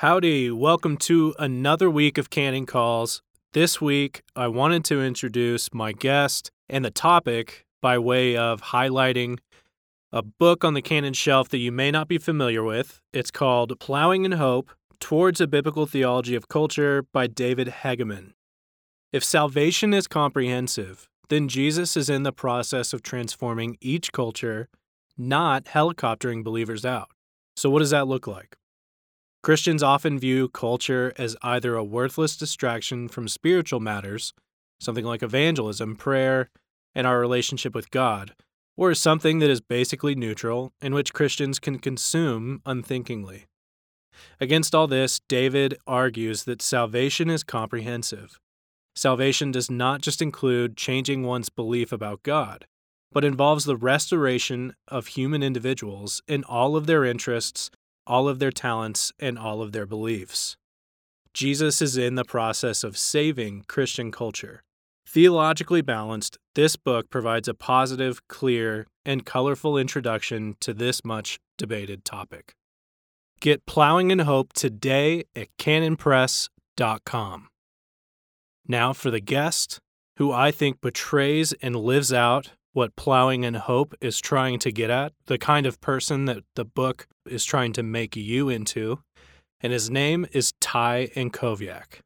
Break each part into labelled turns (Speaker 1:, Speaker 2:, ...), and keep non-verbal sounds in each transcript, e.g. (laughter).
Speaker 1: Howdy, welcome to another week of Canon Calls. This week, I wanted to introduce my guest and the topic by way of highlighting a book on the Canon shelf that you may not be familiar with. It's called Plowing in Hope Towards a Biblical Theology of Culture by David Hegeman. If salvation is comprehensive, then Jesus is in the process of transforming each culture, not helicoptering believers out. So, what does that look like? Christians often view culture as either a worthless distraction from spiritual matters, something like evangelism, prayer, and our relationship with God, or as something that is basically neutral, in which Christians can consume unthinkingly. Against all this, David argues that salvation is comprehensive. Salvation does not just include changing one's belief about God, but involves the restoration of human individuals in all of their interests all of their talents, and all of their beliefs. Jesus is in the process of saving Christian culture. Theologically balanced, this book provides a positive, clear, and colorful introduction to this much debated topic. Get Plowing in Hope today at canonpress.com. Now for the guest, who I think portrays and lives out what Plowing in Hope is trying to get at, the kind of person that the book is trying to make you into. And his name is Ty Antkowiak,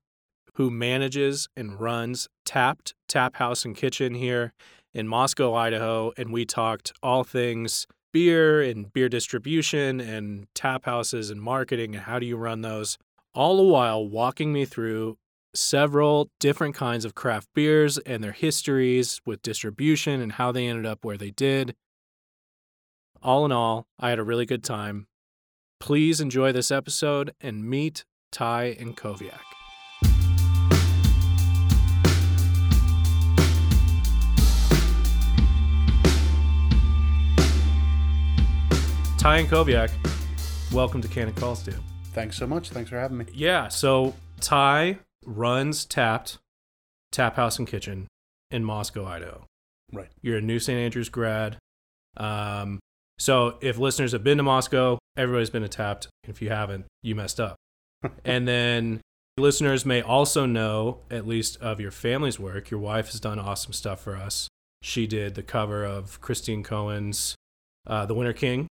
Speaker 1: who manages and runs Tapped Tap House and Kitchen here in Moscow, Idaho. And we talked all things beer and beer distribution and tap houses and marketing and how do you run those, all the while walking me through several different kinds of craft beers and their histories with distribution and how they ended up where they did. All in all, I had a really good time. Please enjoy this episode and meet Ty Antkowiak. Ty Antkowiak, welcome to Canon Calls, dude.
Speaker 2: Thanks so much. Thanks for having me.
Speaker 1: Yeah, so Ty runs Tapped Tap House and Kitchen in Moscow, Idaho.
Speaker 2: Right.
Speaker 1: You're a new St. Andrews grad. Um, so if listeners have been to Moscow, everybody's been to Tapped. If you haven't, you messed up. (laughs) and then listeners may also know, at least of your family's work, your wife has done awesome stuff for us. She did the cover of Christiane Cohen's uh, The Winter King.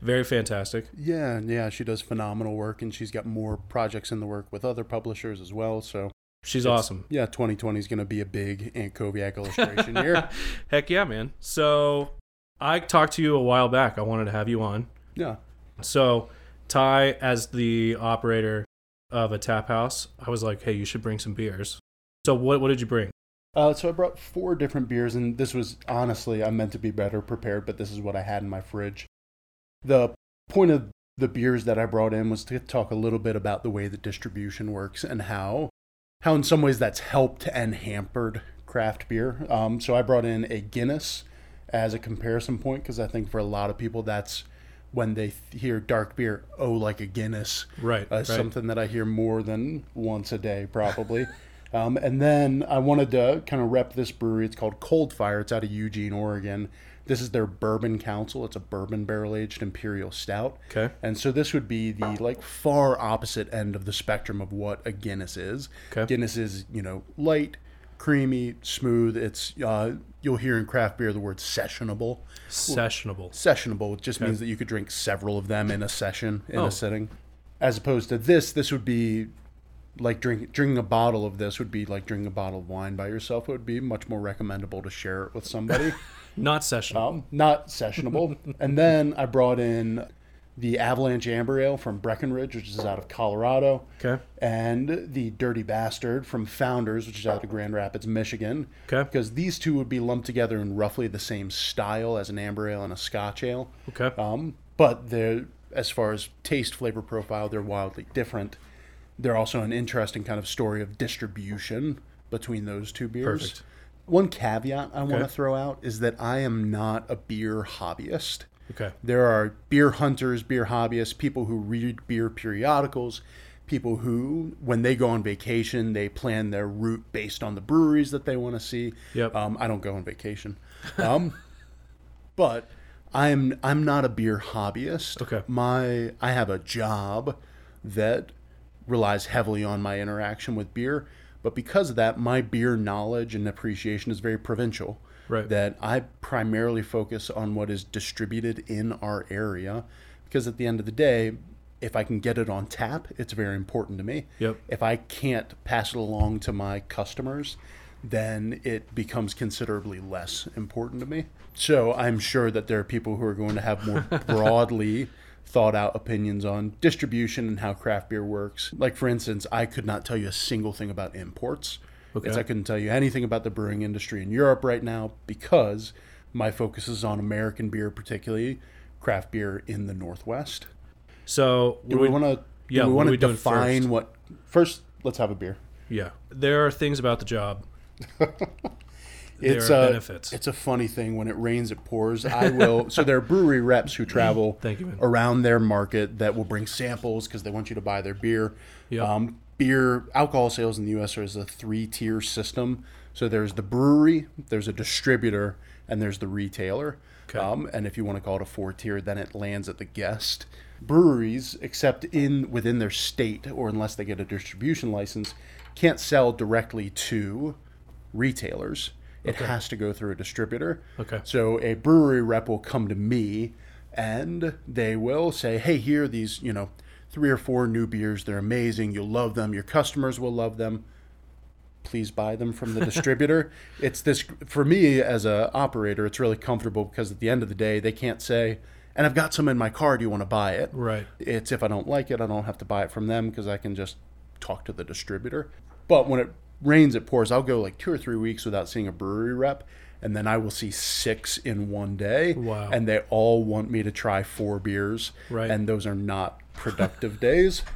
Speaker 1: Very fantastic.
Speaker 2: Yeah, yeah, she does phenomenal work, and she's got more projects in the work with other publishers as well. So
Speaker 1: she's awesome.
Speaker 2: Yeah, 2020 is going to be a big Antkowiak illustration year. (laughs)
Speaker 1: Heck yeah, man. So I talked to you a while back. I wanted to have you on.
Speaker 2: Yeah.
Speaker 1: So Ty, as the operator of a tap house, I was like, hey, you should bring some beers. So what what did you bring?
Speaker 2: Uh, so I brought four different beers, and this was honestly I meant to be better prepared, but this is what I had in my fridge. The point of the beers that I brought in was to talk a little bit about the way that distribution works and how how in some ways that's helped and hampered craft beer. Um, so I brought in a Guinness as a comparison point because I think for a lot of people that's when they hear dark beer, oh, like a Guinness,
Speaker 1: right?
Speaker 2: Uh,
Speaker 1: right.
Speaker 2: Something that I hear more than once a day, probably. (laughs) um, and then I wanted to kind of rep this brewery. It's called Cold Fire. It's out of Eugene, Oregon. This is their Bourbon Council. It's a bourbon barrel aged imperial stout.
Speaker 1: Okay.
Speaker 2: And so this would be the like far opposite end of the spectrum of what a Guinness is.
Speaker 1: Okay.
Speaker 2: Guinness is you know light, creamy, smooth. It's uh, you'll hear in craft beer the word sessionable.
Speaker 1: Sessionable.
Speaker 2: Sessionable just
Speaker 1: Okay.
Speaker 2: means that you could drink several of them in a session in
Speaker 1: Oh.
Speaker 2: a sitting, as opposed to this. This would be like drinking drinking a bottle of this would be like drinking a bottle of wine by yourself. It would be much more recommendable to share it with somebody. (laughs)
Speaker 1: Not sessionable.
Speaker 2: um, not sessionable. (laughs) and then I brought in the Avalanche Amber Ale from Breckenridge, which is out of Colorado
Speaker 1: okay.
Speaker 2: and the Dirty Bastard from Founders, which is out of Grand Rapids, Michigan.
Speaker 1: Okay.
Speaker 2: Because these two would be lumped together in roughly the same style as an amber ale and a Scotch ale.
Speaker 1: Okay.
Speaker 2: Um, but they're as far as taste flavor profile, they're wildly different. They're also an interesting kind of story of distribution between those two beers.
Speaker 1: Perfect.
Speaker 2: One caveat I want to throw out is that I am not a beer hobbyist.
Speaker 1: Okay.
Speaker 2: There are beer hunters, beer hobbyists, people who read beer periodicals, people who, when they go on vacation, they plan their route based on the breweries that they want to see.
Speaker 1: Yep.
Speaker 2: Um, I don't go on vacation, um, (laughs) but I'm I'm not a beer hobbyist.
Speaker 1: Okay.
Speaker 2: My I have a job that relies heavily on my interaction with beer. But because of that, my beer knowledge and appreciation is very provincial.
Speaker 1: Right.
Speaker 2: That I primarily focus on what is distributed in our area because at the end of the day, if I can get it on tap, it's very important to me.
Speaker 1: Yep.
Speaker 2: If I can't pass it along to my customers, then it becomes considerably less important to me. So I'm sure that there are people who are going to have more (laughs) broadly thought out opinions on distribution and how craft beer works. Like, for instance, I could not tell you a single thing about imports.
Speaker 1: Okay.
Speaker 2: I couldn't tell you anything about the brewing industry in Europe right now because my focus is on American beer, particularly craft beer in the Northwest.
Speaker 1: So
Speaker 2: Do we want to?
Speaker 1: yeah,
Speaker 2: we want to define
Speaker 1: first?
Speaker 2: what? First, let's have a beer.
Speaker 1: Yeah, there are things about the job. (laughs)
Speaker 2: It's
Speaker 1: there are
Speaker 2: a
Speaker 1: benefits.
Speaker 2: it's a funny thing. When it rains, it pours. I will. so there are brewery reps who travel (laughs)
Speaker 1: you,
Speaker 2: around their market that will bring samples because they want you to buy their beer.
Speaker 1: Yep.
Speaker 2: Um, beer alcohol sales in the U.S. is a three tier system. So there's the brewery, there's a distributor, and there's the retailer.
Speaker 1: Okay.
Speaker 2: Um, and if you want to call it a four tier, then it lands at the guest. Breweries, except in within their state or unless they get a distribution license, can't sell directly to retailers. It has to go through a distributor.
Speaker 1: Okay.
Speaker 2: So a brewery rep will come to me and they will say, "Hey, here are these, you know, three or four new beers. They're amazing. You'll love them. Your customers will love them. Please buy them from the (laughs) distributor." it's this for me as a operator, it's really comfortable because at the end of the day, they can't say, "And I've got some in my car. Do you want to buy it?"
Speaker 1: Right.
Speaker 2: It's if I don't like it, I don't have to buy it from them because I can just talk to the distributor. But when it rains, it pours. I'll go like two or three weeks without seeing a brewery rep, and then I will see six in one day.
Speaker 1: Wow.
Speaker 2: And they all want me to try four beers.
Speaker 1: Right.
Speaker 2: And those are not productive days. (laughs)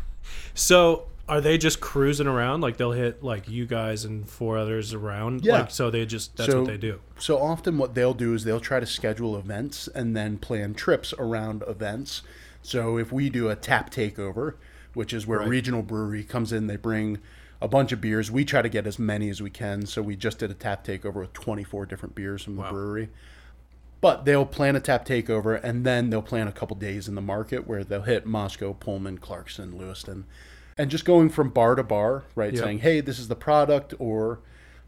Speaker 1: So are they just cruising around? Like they'll hit like you guys and four others around.
Speaker 2: Yeah.
Speaker 1: Like, so they just that's
Speaker 2: So-
Speaker 1: what they do.
Speaker 2: So often, what they'll do is they'll try to schedule events and then plan trips around events. So if we do a tap takeover, which is where
Speaker 1: Right.
Speaker 2: regional brewery comes in, they bring a bunch of beers. We try to get as many as we can. So we just did a tap takeover with 24 different beers from the
Speaker 1: Wow.
Speaker 2: brewery. But they'll plan a tap takeover and then they'll plan a couple days in the market where they'll hit Moscow, Pullman, Clarkston, Lewiston. And just going from bar to bar, right?
Speaker 1: Yep.
Speaker 2: Saying, hey, this is the product, or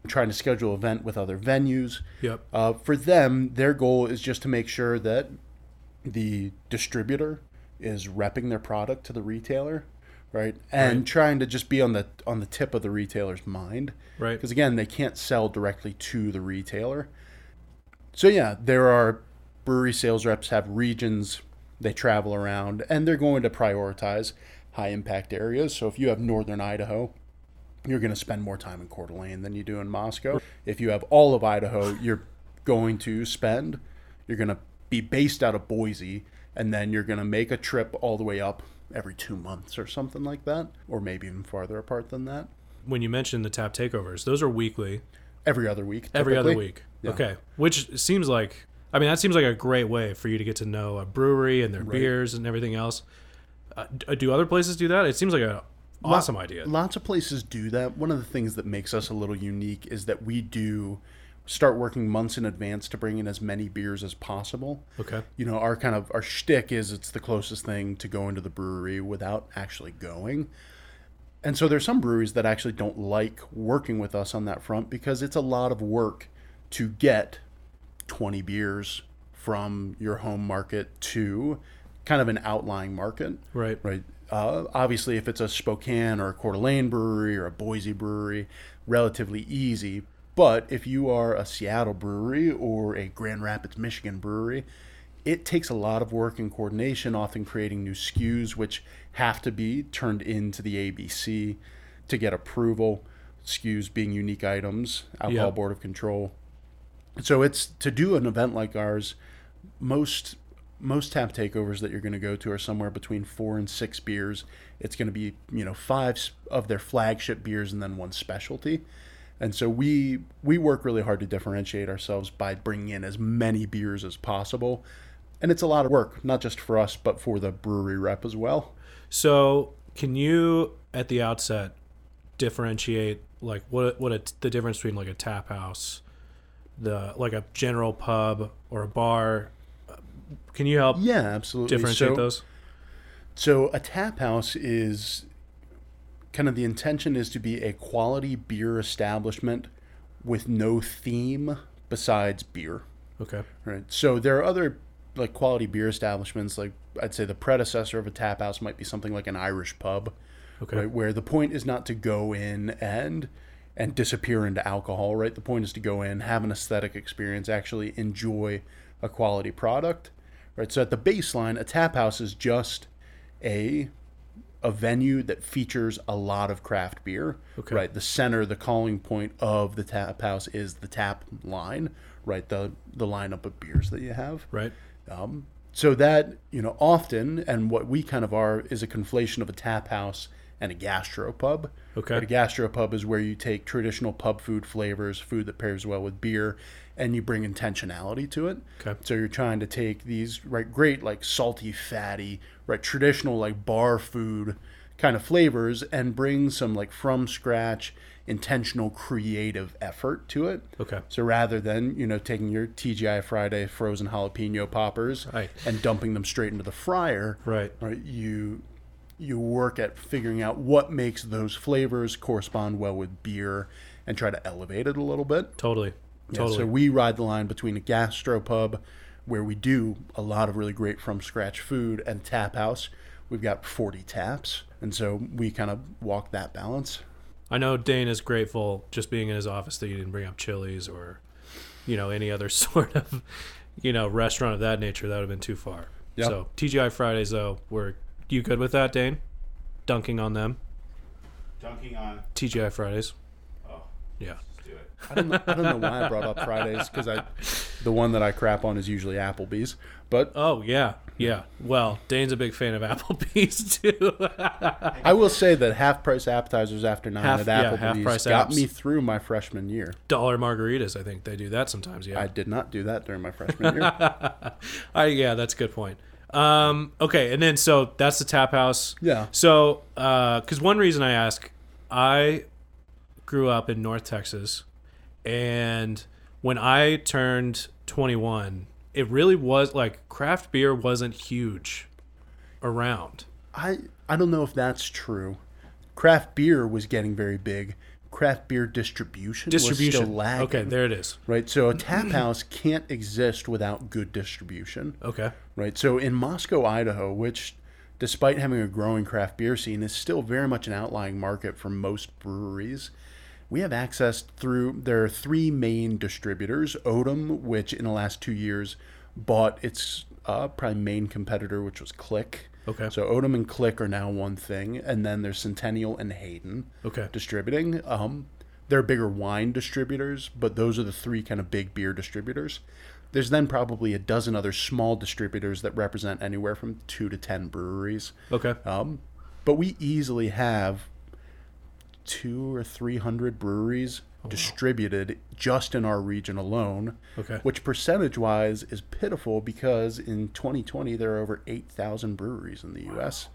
Speaker 2: trying to schedule an event with other venues.
Speaker 1: Yep.
Speaker 2: Uh, for them, their goal is just to make sure that the distributor is repping their product to the retailer, right? And
Speaker 1: Right.
Speaker 2: trying to just be on the on the tip of the retailer's mind,
Speaker 1: Right.
Speaker 2: Because again, they can't sell directly to the retailer. So yeah, there are brewery sales reps have regions they travel around, and they're going to prioritize high impact areas. So if you have northern Idaho, you're going to spend more time in Coeur d'Alene than you do in Moscow. If you have all of Idaho, you're going to spend, you're going to be based out of Boise, and then you're going to make a trip all the way up every two months or something like that, or maybe even farther apart than that.
Speaker 1: When you mentioned the tap takeovers, those are weekly.
Speaker 2: Every other week.
Speaker 1: Every other week.
Speaker 2: Yeah.
Speaker 1: Okay. Which seems like I mean that seems like a great way for you to get to know a brewery and their beers and everything else. Uh, do other places do that? It seems like a awesome idea.
Speaker 2: Lots of places do that. One of the things that makes us a little unique is that we do start working months in advance to bring in as many beers as possible.
Speaker 1: Okay.
Speaker 2: You know, our kind of our shtick is it's the closest thing to going to the brewery without actually going. And so there's some breweries that actually don't like working with us on that front because it's a lot of work to get 20 beers from your home market to kind of an outlying market
Speaker 1: Right.
Speaker 2: right? Uh, obviously, if it's a Spokane or a Coeur d'Alene brewery or a Boise brewery, relatively easy. But if you are a Seattle brewery or a Grand Rapids, Michigan brewery, it takes a lot of work and coordination, often creating new SKUs, which have to be turned into the ABC to get approval. SKUs being unique items, alcohol
Speaker 1: Yep.
Speaker 2: board of control. So it's to do an event like ours, most most tap takeovers that you're going to go to are somewhere between four and six beers. It's going to be you know five of their flagship beers and then one specialty. And so we we work really hard to differentiate ourselves by bringing in as many beers as possible. And it's a lot of work, not just for us, but for the brewery rep as well.
Speaker 1: So, can you at the outset differentiate like what what a, the difference between like a tap house, the like a general pub or a bar? Can you help
Speaker 2: Yeah, absolutely.
Speaker 1: differentiate
Speaker 2: so,
Speaker 1: those?
Speaker 2: So a tap house is kind of the intention is to be a quality beer establishment with no theme besides beer.
Speaker 1: Okay.
Speaker 2: Right. So there are other like quality beer establishments. Like I'd say the predecessor of a tap house might be something like an Irish pub,
Speaker 1: Okay.
Speaker 2: right? Where the point is not to go in and and disappear into alcohol. Right. The point is to go in, have an aesthetic experience, actually enjoy a quality product. Right. So at the baseline, a tap house is just a a venue that features a lot of craft beer.
Speaker 1: Okay.
Speaker 2: Right. The center, the calling point of the tap house is the tap line. Right. The the lineup of beers that you have.
Speaker 1: Right.
Speaker 2: Um, so that you know often, and what we kind of are is a conflation of a tap house and a gastropub.
Speaker 1: Okay.
Speaker 2: But a gastropub is where you take traditional pub food flavors, food that pairs well with beer, and you bring intentionality to it.
Speaker 1: Okay.
Speaker 2: So you're trying to take these right great like salty, fatty, right traditional like bar food kind of flavors and bring some like from scratch intentional creative effort to it.
Speaker 1: Okay.
Speaker 2: So rather than, you know, taking your TGI Friday frozen jalapeno poppers
Speaker 1: Right.
Speaker 2: and dumping them straight into the fryer,
Speaker 1: Right.
Speaker 2: right, you you work at figuring out what makes those flavors correspond well with beer and try to elevate it a little bit.
Speaker 1: Totally.
Speaker 2: Yeah, so we ride the line between a gastropub where we do a lot of really great from scratch food and tap house. We've got 40 taps. And so we kind of walk that balance.
Speaker 1: I know Dane is grateful just being in his office that you didn't bring up Chili's or, you know, any other (laughs) sort of, you know, restaurant of that nature. That would have been too far.
Speaker 2: Yep.
Speaker 1: So TGI Fridays, though, were you good with that, Dane? Dunking on them,
Speaker 3: Dunking on.
Speaker 1: TGI Fridays.
Speaker 3: Oh,
Speaker 1: Yeah.
Speaker 3: Let's do it.
Speaker 2: I don't know, I don't know why I brought up Fridays because I, the one that I crap on is usually Applebee's. But
Speaker 1: Oh yeah, yeah. Well, Dane's a big fan of (laughs) Applebee's too. (laughs)
Speaker 2: I will say that half price appetizers after nine
Speaker 1: Half-
Speaker 2: at
Speaker 1: yeah,
Speaker 2: Applebee's
Speaker 1: half-price
Speaker 2: got
Speaker 1: apps.
Speaker 2: me through my freshman year.
Speaker 1: Dollar margaritas, I think they do that sometimes. Yeah.
Speaker 2: I did not do that during my freshman year. (laughs)
Speaker 1: I, yeah, that's a good point. Um, okay, and then so that's the tap house.
Speaker 2: Yeah.
Speaker 1: So, because one reason I ask, I grew up in North Texas, and when I turned 21, it really was like craft beer wasn't huge around.
Speaker 2: I I don't know if that's true. Craft beer was getting very big. Craft beer distribution, was
Speaker 1: Distribution.
Speaker 2: still lagging.
Speaker 1: Okay, there it is.
Speaker 2: Right, so a tap (clears throat) house can't exist without good distribution.
Speaker 1: Okay.
Speaker 2: Right, so in Moscow, Idaho, which, despite having a growing craft beer scene, is still very much an outlying market for most breweries. We have access through there are three main distributors. Odom, which in the last two years bought its uh, probably main competitor, which was Click.
Speaker 1: Okay.
Speaker 2: So Odom and Click are now one thing, and then there's Centennial and Hayden
Speaker 1: Okay.
Speaker 2: distributing. Um, they're bigger wine distributors, but those are the three kind of big beer distributors. There's then probably a dozen other small distributors that represent anywhere from two to ten breweries.
Speaker 1: Okay.
Speaker 2: Um, but we easily have two or three hundred breweries distributed just in our region alone.
Speaker 1: Okay.
Speaker 2: Which percentage wise is pitiful because in 2020 there are over 8,000 breweries in the U.S.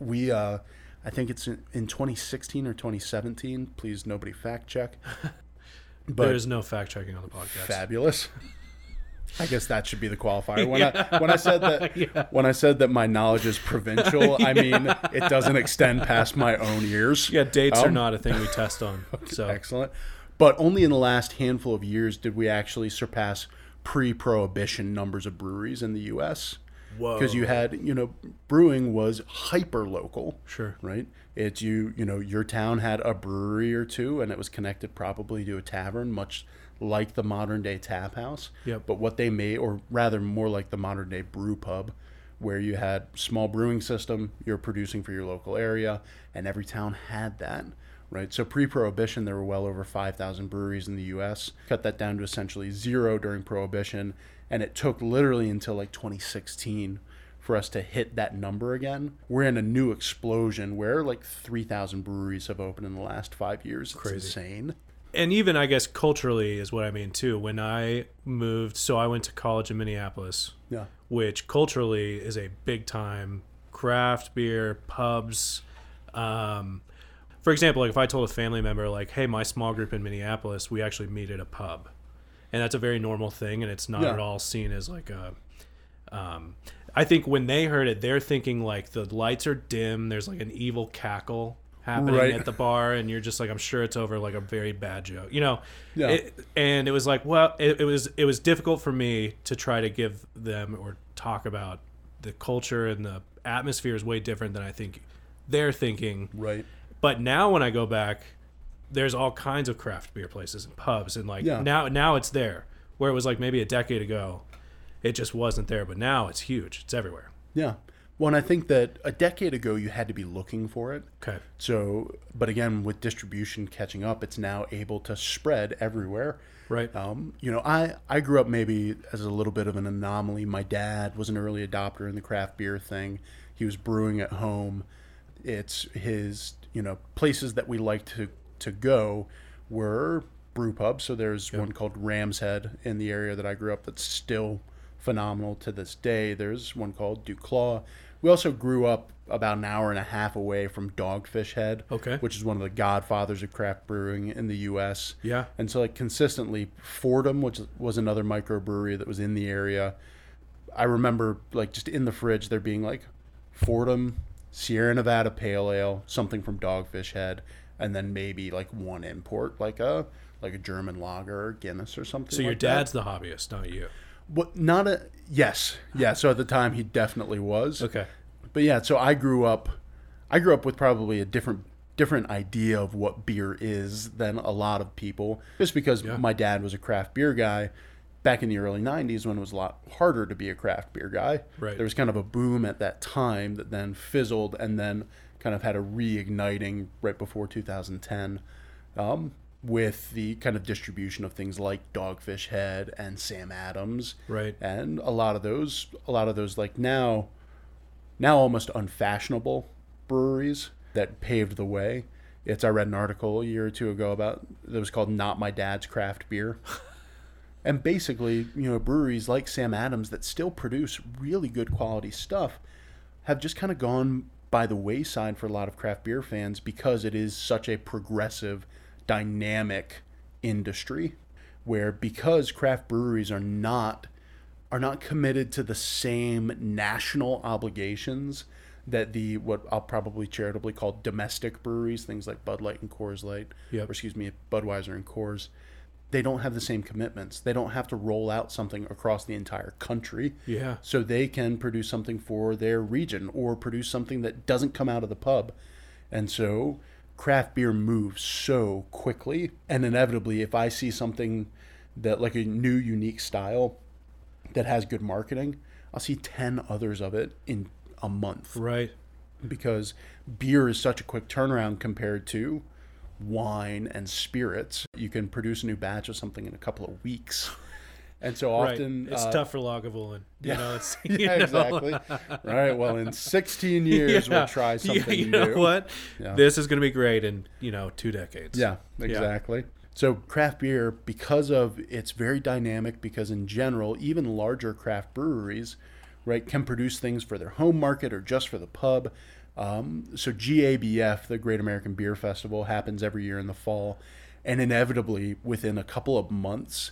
Speaker 2: We, uh, I think it's in, in 2016 or 2017. Please, nobody fact check. (laughs) But
Speaker 1: There's no fact checking on the podcast.
Speaker 2: fabulous. I guess that should be the qualifier. (laughs) When I when I said that (laughs)
Speaker 1: Yeah.
Speaker 2: when I said that my knowledge is provincial, I (laughs) mean it doesn't extend past my own ears.
Speaker 1: Yeah, dates are
Speaker 2: Um,
Speaker 1: not a thing we test on. So
Speaker 2: Excellent. But only in the last handful of years did we actually surpass pre-prohibition numbers of breweries in the U.S.
Speaker 1: whoa.
Speaker 2: Because you had, you know, brewing was hyper local,
Speaker 1: sure.
Speaker 2: right? It's you, you know, your town had a brewery or two, and it was connected probably to a tavern, much like the modern day tap house.
Speaker 1: Yep.
Speaker 2: But what they made, or rather more like the modern day brew pub, where you had small brewing system, you're producing for your local area, and every town had that. Right, so pre-prohibition, there were well over 5,000 breweries in the U.S. Cut that down to essentially zero during prohibition, and it took literally until like 2016 for us to hit that number again. We're in a new explosion where like 3,000 breweries have opened in the last five years. It's
Speaker 1: Crazy.
Speaker 2: insane.
Speaker 1: And even I guess culturally is what I mean too. When I moved, so I went to college in Minneapolis,
Speaker 2: Yeah.
Speaker 1: which culturally is a big time craft beer pubs. Um, for example, like if I told a family member, like, "Hey, my small group in Minneapolis, we actually meet at a pub," and that's a very normal thing, and it's not
Speaker 2: Yeah.
Speaker 1: at all seen as like a. Um, I think when they heard it, they're thinking like the lights are dim. There's like an evil cackle happening
Speaker 2: Right.
Speaker 1: at the bar, and you're just like, I'm sure it's over like a very bad joke, you know.
Speaker 2: Yeah.
Speaker 1: It, and it was like, well, it, it was it was difficult for me to try to give them or talk about the culture and the atmosphere is way different than I think they're thinking.
Speaker 2: Right.
Speaker 1: But now when I go back, there's all kinds of craft beer places and pubs and like
Speaker 2: Yeah.
Speaker 1: now now it's there. Where it was like maybe a decade ago, it just wasn't there. But now it's huge. It's everywhere.
Speaker 2: Yeah. Well, and I think that a decade ago you had to be looking for it.
Speaker 1: Okay.
Speaker 2: So, but again, with distribution catching up, it's now able to spread everywhere.
Speaker 1: Right.
Speaker 2: Um, you know, I, I grew up maybe as a little bit of an anomaly. My dad was an early adopter in the craft beer thing. He was brewing at home. It's his, you know, places that we like to, to go were brew pubs. So there's one called Ram's Head in the area that I grew up that's still phenomenal to this day. There's one called Duclaw. We also grew up about an hour and a half away from Dogfish Head,
Speaker 1: Okay.
Speaker 2: which is one of the godfathers of craft brewing in the U.S.
Speaker 1: Yeah.
Speaker 2: And so, like, consistently, Fordham, which was another microbrewery that was in the area, I remember, like, just in the fridge, there being, like, Fordham, Sierra Nevada Pale Ale, something from Dogfish Head, and then maybe, like, one import, like a like a German lager or Guinness or something
Speaker 1: So your
Speaker 2: like that.
Speaker 1: dad's the hobbyist, not you.
Speaker 2: What, not a, yes. Yeah, so at the time, he definitely was
Speaker 1: Okay.
Speaker 2: but yeah, so I grew up I grew up with probably a different different idea of what beer is than a lot of people just because
Speaker 1: Yeah.
Speaker 2: my dad was a craft beer guy back in the early 90s when it was a lot harder to be a craft beer guy.
Speaker 1: Right.
Speaker 2: There was kind of a boom at that time that then fizzled and then kind of had a reigniting right before 2010 um, with the kind of distribution of things like Dogfish Head and Sam Adams.
Speaker 1: Right.
Speaker 2: and a lot of those a lot of those like now now almost unfashionable breweries that paved the way. It's i read an article a year or two ago about that was called not my dad's craft beer. (laughs) And basically you know breweries like sam adams that still produce really good quality stuff have just kind of gone by the wayside for a lot of craft beer fans because it is such a progressive dynamic industry where because craft breweries are not are not committed to the same national obligations that the what I'll probably charitably call domestic breweries, things like Bud Light and Coors Light,
Speaker 1: Yep.
Speaker 2: or excuse me, Budweiser and Coors, they don't have the same commitments. They don't have to roll out something across the entire country.
Speaker 1: Yeah.
Speaker 2: So they can produce something for their region or produce something that doesn't come out of the pub. And so craft beer moves so quickly. And inevitably, if I see something that, like a new, unique style that has good marketing, I'll see 10 others of it in a month
Speaker 1: Right.
Speaker 2: because beer is such a quick turnaround compared to wine and spirits. You can produce a new batch of something in a couple of weeks. (laughs) And so often
Speaker 1: right. It's
Speaker 2: uh,
Speaker 1: tough for Lagavulin. You know, it's (laughs) you
Speaker 2: yeah,
Speaker 1: know?
Speaker 2: exactly. All right. Well, in 16 years, we'll try (laughs) something
Speaker 1: Yeah, you
Speaker 2: new.
Speaker 1: know what?
Speaker 2: Yeah.
Speaker 1: This is going to be great in you know two decades.
Speaker 2: Yeah, exactly. So craft beer, because of it's very dynamic, because in general, even larger craft breweries, right, can produce things for their home market or just for the pub. Um, so GABF, the Great American Beer Festival, happens every year in the fall, and inevitably within a couple of months,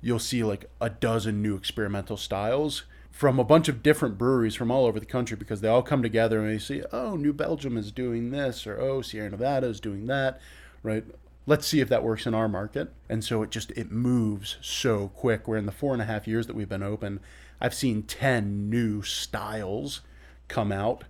Speaker 2: you'll see like a dozen new experimental styles from a bunch of different breweries from all over the country because they all come together and they see, oh, New Belgium is doing this, or oh, Sierra Nevada is doing that, right? Let's see if that works in our market. And so it just it moves so quick. Where in the four and a half years that we've been open, I've seen ten new styles come out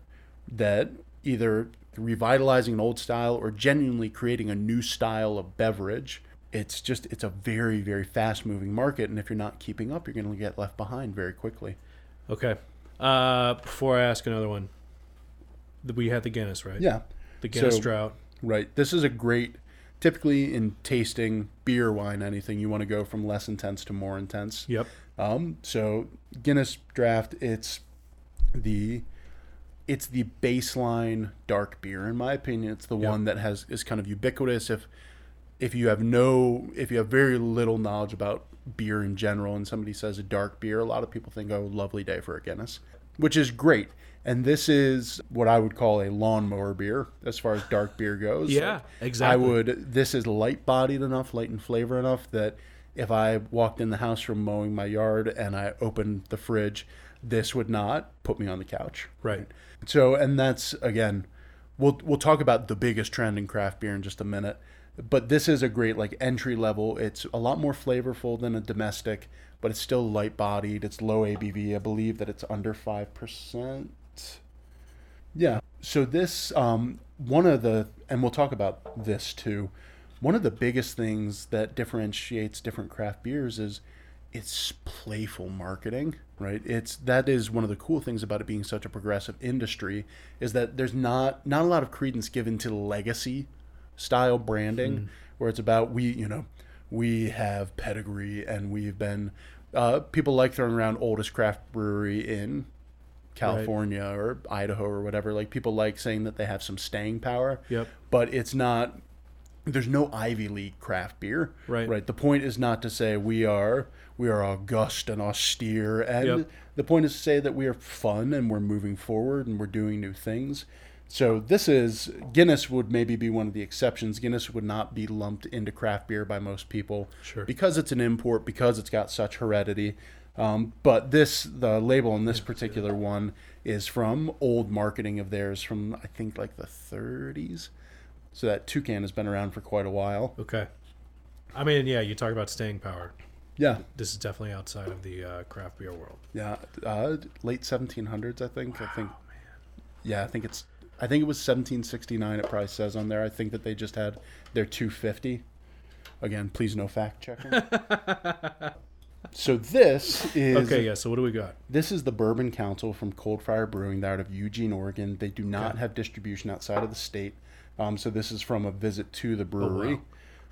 Speaker 2: that either revitalizing an old style or genuinely creating a new style of beverage it's just it's a very very fast moving market and if you're not keeping up you're going to get left behind very quickly
Speaker 1: Okay. Uh, before I ask another one, we had the Guinness, right?
Speaker 2: yeah
Speaker 1: The Guinness
Speaker 2: So-
Speaker 1: drought.
Speaker 2: right this is a great typically in tasting beer wine anything you want to go from less intense to more intense
Speaker 1: Yep.
Speaker 2: Um, so Guinness Draft, it's the it's the baseline dark beer in my opinion. It's the
Speaker 1: Yeah.
Speaker 2: one that has is kind of ubiquitous. If if you have no if you have very little knowledge about beer in general and somebody says a dark beer, a lot of people think, oh, lovely day for a Guinness, which is great. And this is what I would call a lawnmower beer as far as dark beer goes.
Speaker 1: Yeah,
Speaker 2: Like,
Speaker 1: exactly.
Speaker 2: I would. This is light bodied enough, light in flavor enough that if I walked in the house from mowing my yard and I opened the fridge, This would not put me on the couch.
Speaker 1: Right.
Speaker 2: So, and that's again, we'll we'll talk about the biggest trend in craft beer in just a minute. But this is a great like entry level. It's a lot more flavorful than a domestic, but it's still light bodied. It's low ABV. I believe that it's under five percent. Yeah. So this um, one of the and we'll talk about this too. One of the biggest things that differentiates different craft beers is it's playful marketing, right? It's that is one of the cool things about it being such a progressive industry is that there's not not a lot of credence given to legacy style branding where it's about we, you know, we have pedigree and we've been uh, people like throwing around oldest craft brewery in California or Idaho or whatever. Like people like saying that they have some staying power.
Speaker 1: Yep.
Speaker 2: But it's not. There's no Ivy League craft beer.
Speaker 1: Right.
Speaker 2: Right. The point is not to say we are we are august and austere, and
Speaker 1: Yep.
Speaker 2: the point is to say that we are fun and we're moving forward and we're doing new things. So this is Guinness would maybe be one of the exceptions. Guinness would not be lumped into craft beer by most people
Speaker 1: Sure.
Speaker 2: because it's an import because it's got such heredity. Um, but this the label on this particular one is from old marketing of theirs from I think like the 30s. So that toucan has been around for quite a while.
Speaker 1: Okay. I mean, yeah, you talk about staying power.
Speaker 2: Yeah,
Speaker 1: This is definitely outside of the uh, craft beer world.
Speaker 2: yeah, uh, late 1700s I think. I think. Yeah, I think it's. I think it was 1769. It probably says on there. I think that they just had their 250. Again, please no fact checking. (laughs) so this is
Speaker 1: Okay, yeah. So what do we got?
Speaker 2: This is the Bourbon Council from Cold Fire Brewing. They're out of Eugene, Oregon. They do not
Speaker 1: Okay.
Speaker 2: have distribution outside of the state. Um, so this is from a visit to the brewery.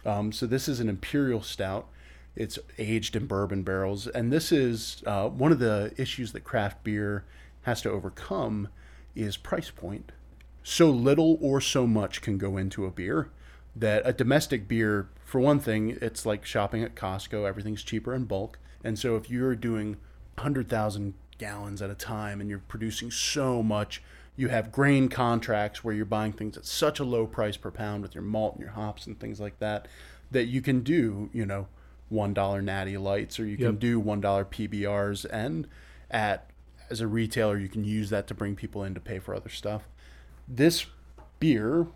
Speaker 2: um, so this is an imperial stout. It's aged in bourbon barrels, and this is uh, one of the issues that craft beer has to overcome is price point. So little or so much can go into a beer that a domestic beer, for one thing, it's like shopping at Costco. Everything's cheaper in bulk, and so if you're doing 100,000 gallons at a time and you're producing so much, you have grain contracts where you're buying things at such a low price per pound with your malt and your hops and things like that, that you can do, you know, $1 natty lights or you can
Speaker 1: Yep.
Speaker 2: do $1 PBRs. And at, as a retailer, you can use that to bring people in to pay for other stuff. This beer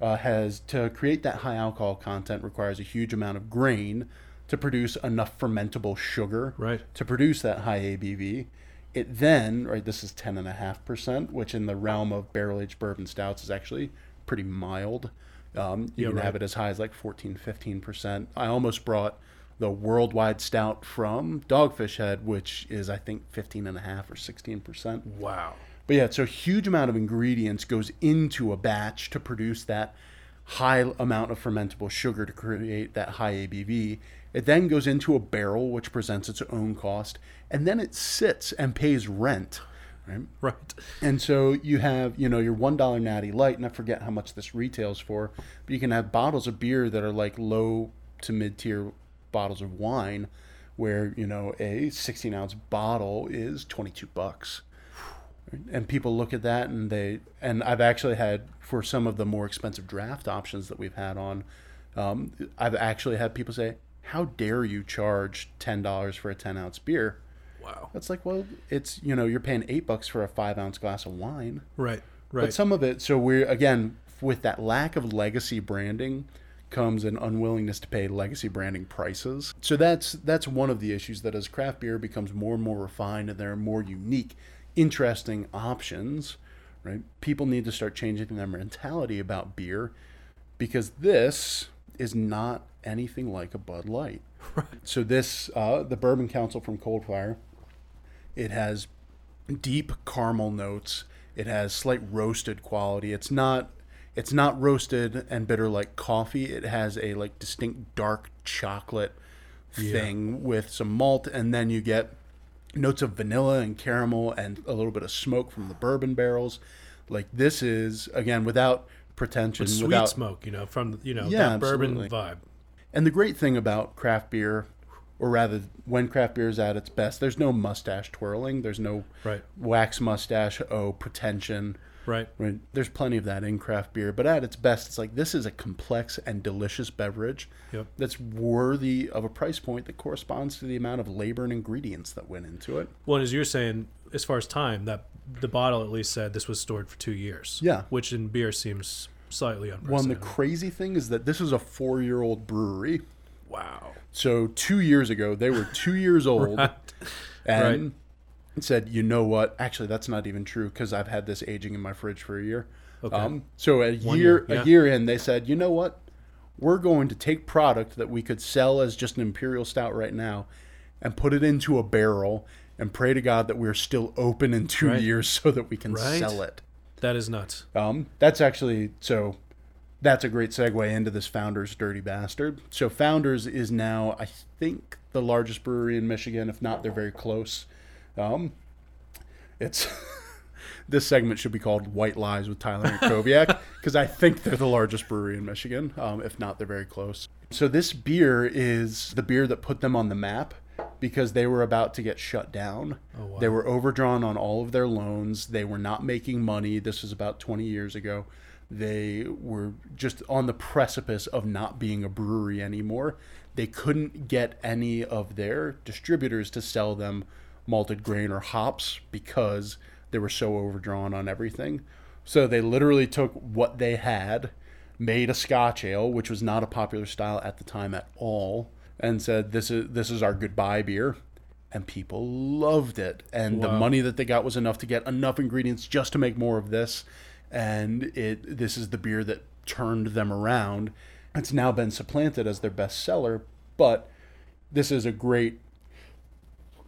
Speaker 2: uh, has to create that high alcohol content requires a huge amount of grain to produce enough fermentable sugar
Speaker 1: Right.
Speaker 2: to produce that high ABV. It then, right, this is 10.5%, which in the realm of barrel aged bourbon stouts is actually pretty mild. Um, you
Speaker 1: Yeah,
Speaker 2: can have it as high as like 14, 15%. I almost brought the worldwide stout from Dogfish Head, which is, I think, 15.5 or 16%.
Speaker 1: Wow.
Speaker 2: But yeah, so a huge amount of ingredients goes into a batch to produce that high amount of fermentable sugar to create that high ABV. It then goes into a barrel, which presents its own cost, and then it sits and pays rent. Right?
Speaker 1: Right.
Speaker 2: And so you have, you know, your one dollar natty light, and I forget how much this retails for, but you can have bottles of beer that are like low to mid tier bottles of wine, where you know a sixteen ounce bottle is twenty two bucks, and people look at that and they and I've actually had for some of the more expensive draft options that we've had on, um, I've actually had people say, "How dare you charge ten dollars for a ten ounce beer?"
Speaker 1: Wow.
Speaker 2: That's like, well, it's you know, you're paying eight bucks for a five ounce glass of wine.
Speaker 1: Right. Right.
Speaker 2: But some of it, so we're again with that lack of legacy branding comes an unwillingness to pay legacy branding prices. So that's that's one of the issues that as craft beer becomes more and more refined and they're more unique, interesting options, right? People need to start changing their mentality about beer because this is not anything like a Bud Light. (laughs) Right. So this, uh, the Bourbon Council from Cold Fire, it has deep caramel notes. It has slight roasted quality. It's not it's not roasted and bitter like coffee. It has a like distinct dark chocolate thing with some malt and then you get notes of vanilla and caramel and a little bit of smoke from the bourbon barrels. Like this is again without pretension,
Speaker 1: Sweet
Speaker 2: without
Speaker 1: smoke, you know, from the you know
Speaker 2: Yeah,
Speaker 1: that bourbon
Speaker 2: absolutely.
Speaker 1: vibe.
Speaker 2: and the great thing about craft beer, or rather, when craft beer is at its best, there's no mustache twirling. There's no
Speaker 1: Right.
Speaker 2: wax mustache, oh, pretension.
Speaker 1: Right.
Speaker 2: Right? There's plenty of that in craft beer, but at its best, it's like this is a complex and delicious beverage
Speaker 1: Yep.
Speaker 2: that's worthy of a price point that corresponds to the amount of labor and ingredients that went into it.
Speaker 1: Well, as you're saying, as far as time, that the bottle at least said this was stored for two years.
Speaker 2: Yeah.
Speaker 1: which in beer seems slightly
Speaker 2: Well, and the crazy thing is that this is a four-year-old brewery.
Speaker 1: wow.
Speaker 2: So two years ago, they were two years (laughs) old,
Speaker 1: Right.
Speaker 2: and said, "You know what? Actually, that's not even true because I've had this aging in my fridge for a year."
Speaker 1: Okay.
Speaker 2: Um, so a
Speaker 1: One
Speaker 2: year,
Speaker 1: year, yeah.
Speaker 2: a year in, they said, "You know what? We're going to take product that we could sell as just an imperial stout right now, and put it into a barrel." And pray to God that we're still open in two
Speaker 1: Right.
Speaker 2: years so that we can
Speaker 1: Right.
Speaker 2: sell it.
Speaker 1: That is nuts.
Speaker 2: Um, that's actually so. That's a great segue into this Founders Dirty Bastard. So Founders is now, I think, the largest brewery in Michigan. If not, they're very close. Um, it's (laughs) this segment should be called White Lies with Tyler and Koviak because (laughs) I think they're the largest brewery in Michigan. Um, if not, they're very close. So this beer is the beer that put them on the map because they were about to get shut down.
Speaker 1: Oh, wow.
Speaker 2: They were overdrawn on all of their loans. They were not making money. This was about 20 years ago. They were just on the precipice of not being a brewery anymore. They couldn't get any of their distributors to sell them malted grain or hops because they were so overdrawn on everything. So they literally took what they had, made a Scotch ale, which was not a popular style at the time at all, and said, "This is this is our goodbye beer." and people loved it. And the money that they got was enough to get enough ingredients just to make more of this. And it this is the beer that turned them around. It's now been supplanted as their best seller, but this is a great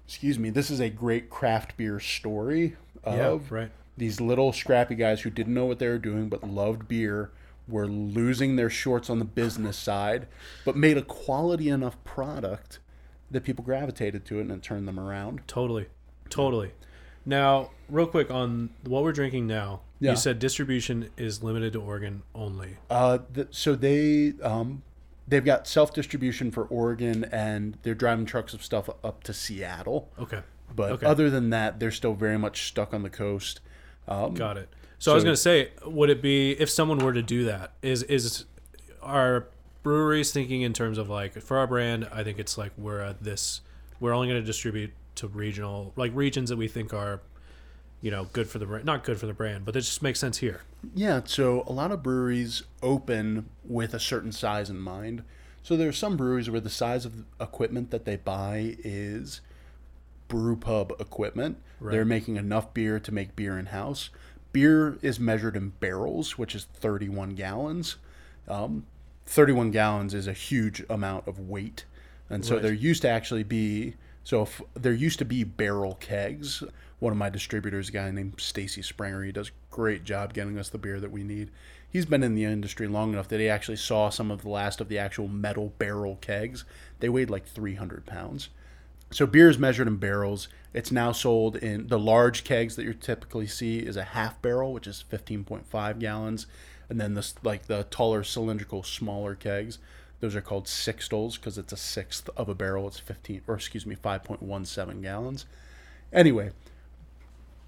Speaker 2: excuse me, this is a great craft beer story
Speaker 1: Yeah,
Speaker 2: of
Speaker 1: right.
Speaker 2: these little scrappy guys who didn't know what they were doing but loved beer were losing their shorts on the business side but made a quality enough product that people gravitated to it and it turned them around
Speaker 1: Totally. Totally. Now, real quick on what we're drinking now.
Speaker 2: Yeah.
Speaker 1: You said distribution is limited to Oregon only.
Speaker 2: uh, th- so they um, they've got self-distribution for oregon and they're driving trucks of stuff up to seattle
Speaker 1: Okay.
Speaker 2: but
Speaker 1: Okay.
Speaker 2: other than that they're still very much stuck on the coast um,
Speaker 1: Got it. So, I was going to say, would it be if someone were to do that? Is is are breweries thinking in terms of like for our brand? I think it's like we're at this. We're only going to distribute to regional like regions that we think are, you know, good for the brand. Not good for the brand, but it just makes sense here.
Speaker 2: Yeah, so a lot of breweries open with a certain size in mind. So there are some breweries where the size of the equipment that they buy is brew pub equipment. They're making enough beer to make beer in house. Beer is measured in barrels, which is 31 gallons. Um, 31 gallons is a huge amount of weight. And so
Speaker 1: Right.
Speaker 2: there used to actually be so if there used to be barrel kegs. One of my distributors, a guy named Stacy Springer, he does a great job getting us the beer that we need. He's been in the industry long enough that he actually saw some of the last of the actual metal barrel kegs. They weighed like 300 pounds. So beer is measured in barrels. It's now sold in the large kegs that you typically see is a half barrel, which is 15.5 gallons, and then this like the taller cylindrical smaller kegs. Those are called sixtels because it's a sixth of a barrel. It's 15 or excuse me 5.17 gallons. Anyway,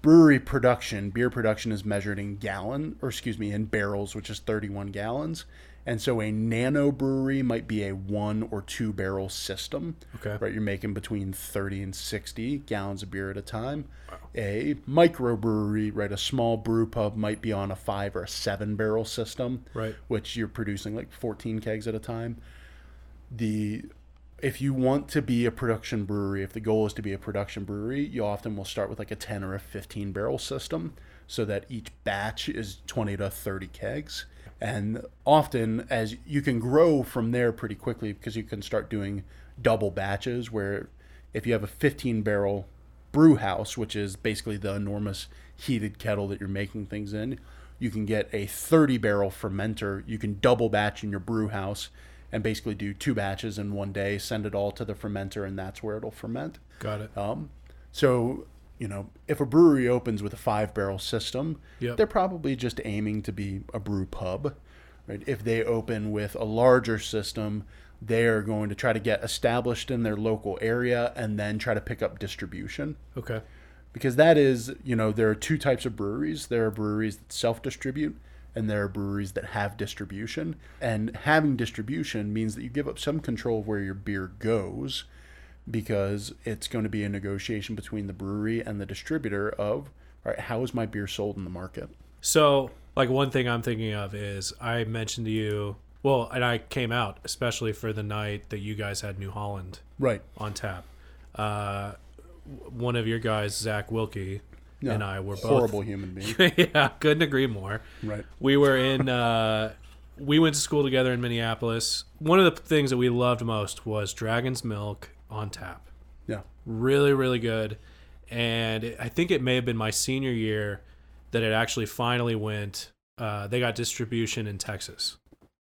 Speaker 2: brewery production, beer production is measured in gallon, or excuse me, in barrels, which is 31 gallons. And so a nano brewery might be a one or two barrel system.
Speaker 1: Okay.
Speaker 2: Right, you're making between 30 and 60 gallons of beer at a time. A microbrewery, right, a small brew pub might be on a five or a seven barrel system,
Speaker 1: Right.
Speaker 2: which you're producing like 14 kegs at a time. The if you want to be a production brewery, if the goal is to be a production brewery, you often will start with like a 10 or a 15 barrel system so that each batch is 20 to 30 kegs. And often, as you can grow from there pretty quickly because you can start doing double batches where if you have a 15 barrel brew house, which is basically the enormous heated kettle that you're making things in, you can get a 30 barrel fermenter. You can double batch in your brew house and basically do two batches in one day, send it all to the fermenter, and that's where it'll ferment.
Speaker 1: Got it.
Speaker 2: Um, so, you know, if a brewery opens with a five barrel system,
Speaker 1: Yep.
Speaker 2: they're probably just aiming to be a brew pub. Right? If they open with a larger system, they are going to try to get established in their local area and then try to pick up distribution.
Speaker 1: Okay.
Speaker 2: Because that is, you know, there are two types of breweries. There are breweries that self distribute, and there are breweries that have distribution. And having distribution means that you give up some control of where your beer goes because it's going to be a negotiation between the brewery and the distributor of all right, how is my beer sold in the market?
Speaker 1: So, like one thing I'm thinking of is I mentioned to you, well, and I came out especially for the night that you guys had New Holland
Speaker 2: Right.
Speaker 1: on tap. Uh, one of your guys, Zach Wilkie,
Speaker 2: Yeah.
Speaker 1: and I were both
Speaker 2: horrible human beings. (laughs)
Speaker 1: yeah, couldn't agree more.
Speaker 2: right.
Speaker 1: We were in. Uh, we went to school together in Minneapolis. One of the things that we loved most was Dragon's Milk on tap.
Speaker 2: Yeah.
Speaker 1: Really, really good. And it, I think it may have been my senior year that it actually finally went. Uh, they got distribution in Texas,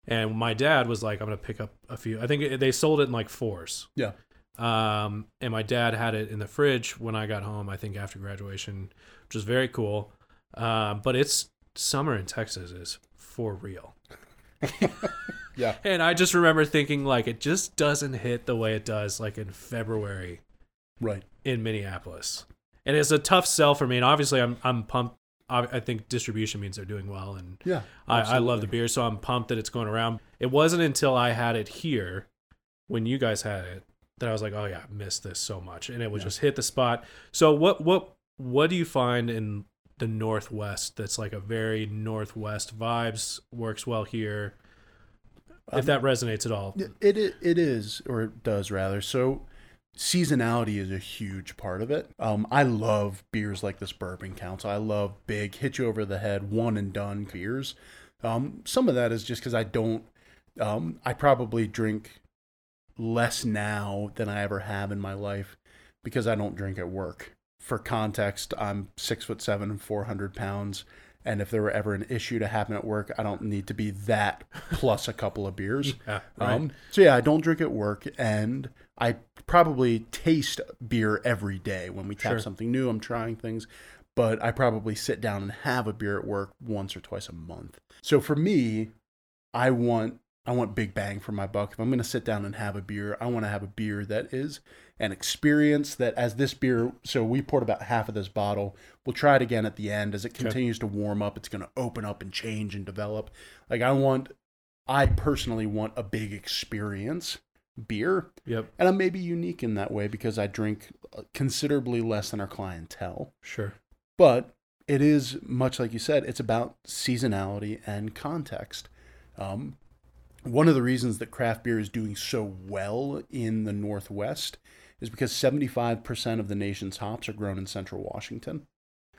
Speaker 1: and my dad was like, "I'm gonna pick up a few." I think it, they sold it in like fours.
Speaker 2: Yeah.
Speaker 1: Um, and my dad had it in the fridge when I got home. I think after graduation, which was very cool. Um, but it's summer in Texas is for real. (laughs)
Speaker 2: Yeah.
Speaker 1: And I just remember thinking like it just doesn't hit the way it does like in February
Speaker 2: Right.
Speaker 1: in Minneapolis. And it's a tough sell for me. And obviously I'm I'm pumped. I think distribution means they're doing well and
Speaker 2: Yeah.
Speaker 1: I, I love the beer, so I'm pumped that it's going around. It wasn't until I had it here, when you guys had it, that I was like, "Oh yeah, I missed this so much," and it would
Speaker 2: Yeah.
Speaker 1: just hit the spot. So what what what do you find in the Northwest that's like a very Northwest vibes works well here? If that resonates at all,
Speaker 2: It, it it is, or it does rather. So, seasonality is a huge part of it. Um, I love beers like this Bourbon County. I love big, hit you over the head, one and done beers. Um, some of that is just because I don't. Um, I probably drink less now than I ever have in my life because I don't drink at work. For context, I'm six foot seven and four hundred pounds. And if there were ever an issue to happen at work, I don't need to be that plus a couple of beers. (laughs)
Speaker 1: yeah, right.
Speaker 2: Um, so yeah, I don't drink at work, and I probably taste beer every day when we tap
Speaker 1: Sure.
Speaker 2: something new. I'm trying things, but I probably sit down and have a beer at work once or twice a month. So for me, I want I want big bang for my buck. If I'm going to sit down and have a beer, I want to have a beer that is an experience that as this beer so we poured about half of this bottle. We'll try it again at the end. As it
Speaker 1: Okay.
Speaker 2: continues to warm up it's going to open up and change and develop. Like i want i personally want a big experience beer.
Speaker 1: Yep,
Speaker 2: and i'm maybe unique in that way because i drink considerably less than our clientele.
Speaker 1: Sure,
Speaker 2: but it is much like you said it's about seasonality and context. Um, one of the reasons that craft beer is doing so well in the northwest is because 75% of the nation's hops are grown in central washington.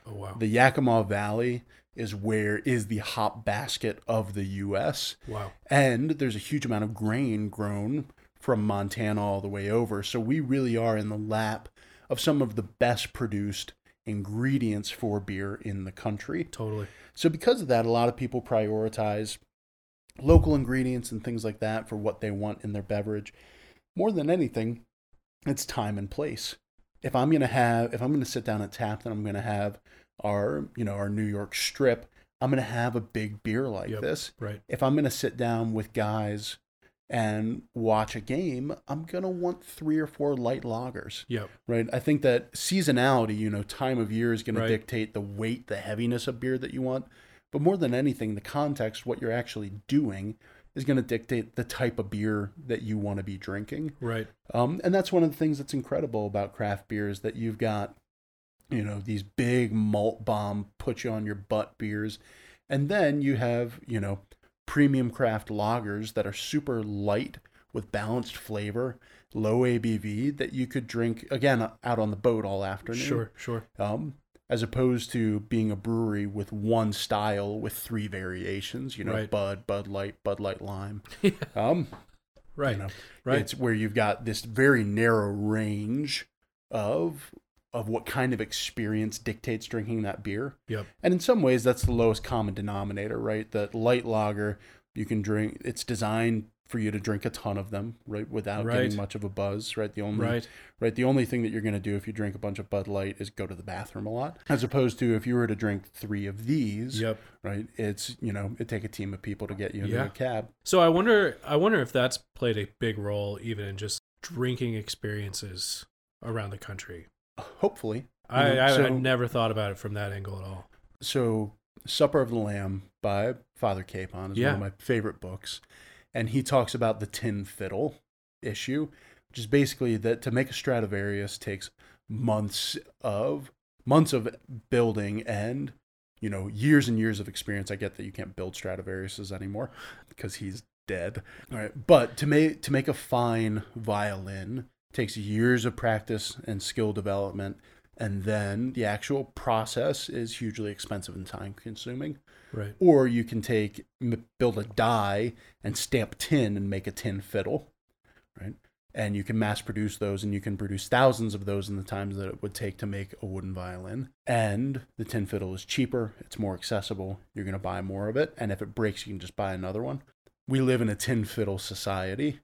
Speaker 1: Oh wow,
Speaker 2: the yakima valley is where is the hop basket of the us
Speaker 1: wow,
Speaker 2: and there's a huge amount of grain grown from Montana all the way over. So we really are in the lap of some of the best produced ingredients for beer in the country.
Speaker 1: totally,
Speaker 2: So because of that, a lot of people prioritize local ingredients and things like that for what they want in their beverage. More than anything, it's time and place. If I'm gonna have, if I'm gonna sit down at tap, then I'm gonna have our, you know, our New York strip. I'm gonna have a big beer like
Speaker 1: Yep.
Speaker 2: this
Speaker 1: right,
Speaker 2: if I'm going to sit down with guys and watch a game, I'm going to want three or four light lagers,
Speaker 1: yep,
Speaker 2: right? I think that seasonality, you know, time of year is going
Speaker 1: Right.
Speaker 2: to dictate the weight, the heaviness of beer that you want. But more than anything, the context, what you're actually doing, is going to dictate the type of beer that you want to be drinking.
Speaker 1: right,
Speaker 2: Um, and that's one of the things that's incredible about craft beer is that you've got, you know, these big malt bomb put you on your butt beers, and then you have, you know, premium craft lagers that are super light with balanced flavor, low ABV that you could drink again out on the boat all afternoon.
Speaker 1: sure, sure,
Speaker 2: Um, as opposed to being a brewery with one style with three variations, you know,
Speaker 1: Right.
Speaker 2: Bud, Bud Light, Bud Light Lime. (laughs) Um,
Speaker 1: right,
Speaker 2: you know,
Speaker 1: right,
Speaker 2: it's where you've got this very narrow range of of what kind of experience dictates drinking that beer.
Speaker 1: Yep.
Speaker 2: And in some ways that's the lowest common denominator, right? That light lager you can drink it's designed for you to drink a ton of them, right, without
Speaker 1: Right.
Speaker 2: getting much of a buzz, right? The only
Speaker 1: right,
Speaker 2: right, the only thing that you're going to do if you drink a bunch of Bud Light is go to the bathroom a lot. As opposed to if you were to drink 3 of these,
Speaker 1: yep.
Speaker 2: right? It's, you know, it'd take a team of people to get you into
Speaker 1: Yeah.
Speaker 2: a cab.
Speaker 1: So I wonder, I wonder if that's played a big role even in just drinking experiences around the country.
Speaker 2: Hopefully.
Speaker 1: I,
Speaker 2: You know,
Speaker 1: I, I never thought about it from that angle at all.
Speaker 2: so Supper of the Lamb by Father Capon is
Speaker 1: Yeah.
Speaker 2: one of my favorite books, and he talks about the tin fiddle issue, which is basically that to make a Stradivarius takes months of months of building and you know years and years of experience. I get that you can't build Stradivariuses anymore because he's dead. All right, but to make to make a fine violin takes years of practice and skill development and then the actual process is hugely expensive and time consuming
Speaker 1: Right.
Speaker 2: or you can take build a die and stamp tin and make a tin fiddle right? And you can mass produce those and you can produce thousands of those in the times that it would take to make a wooden violin. And the tin fiddle is cheaper it's more accessible you're going to buy more of it and if it breaks you can just buy another one. We live in a tin fiddle society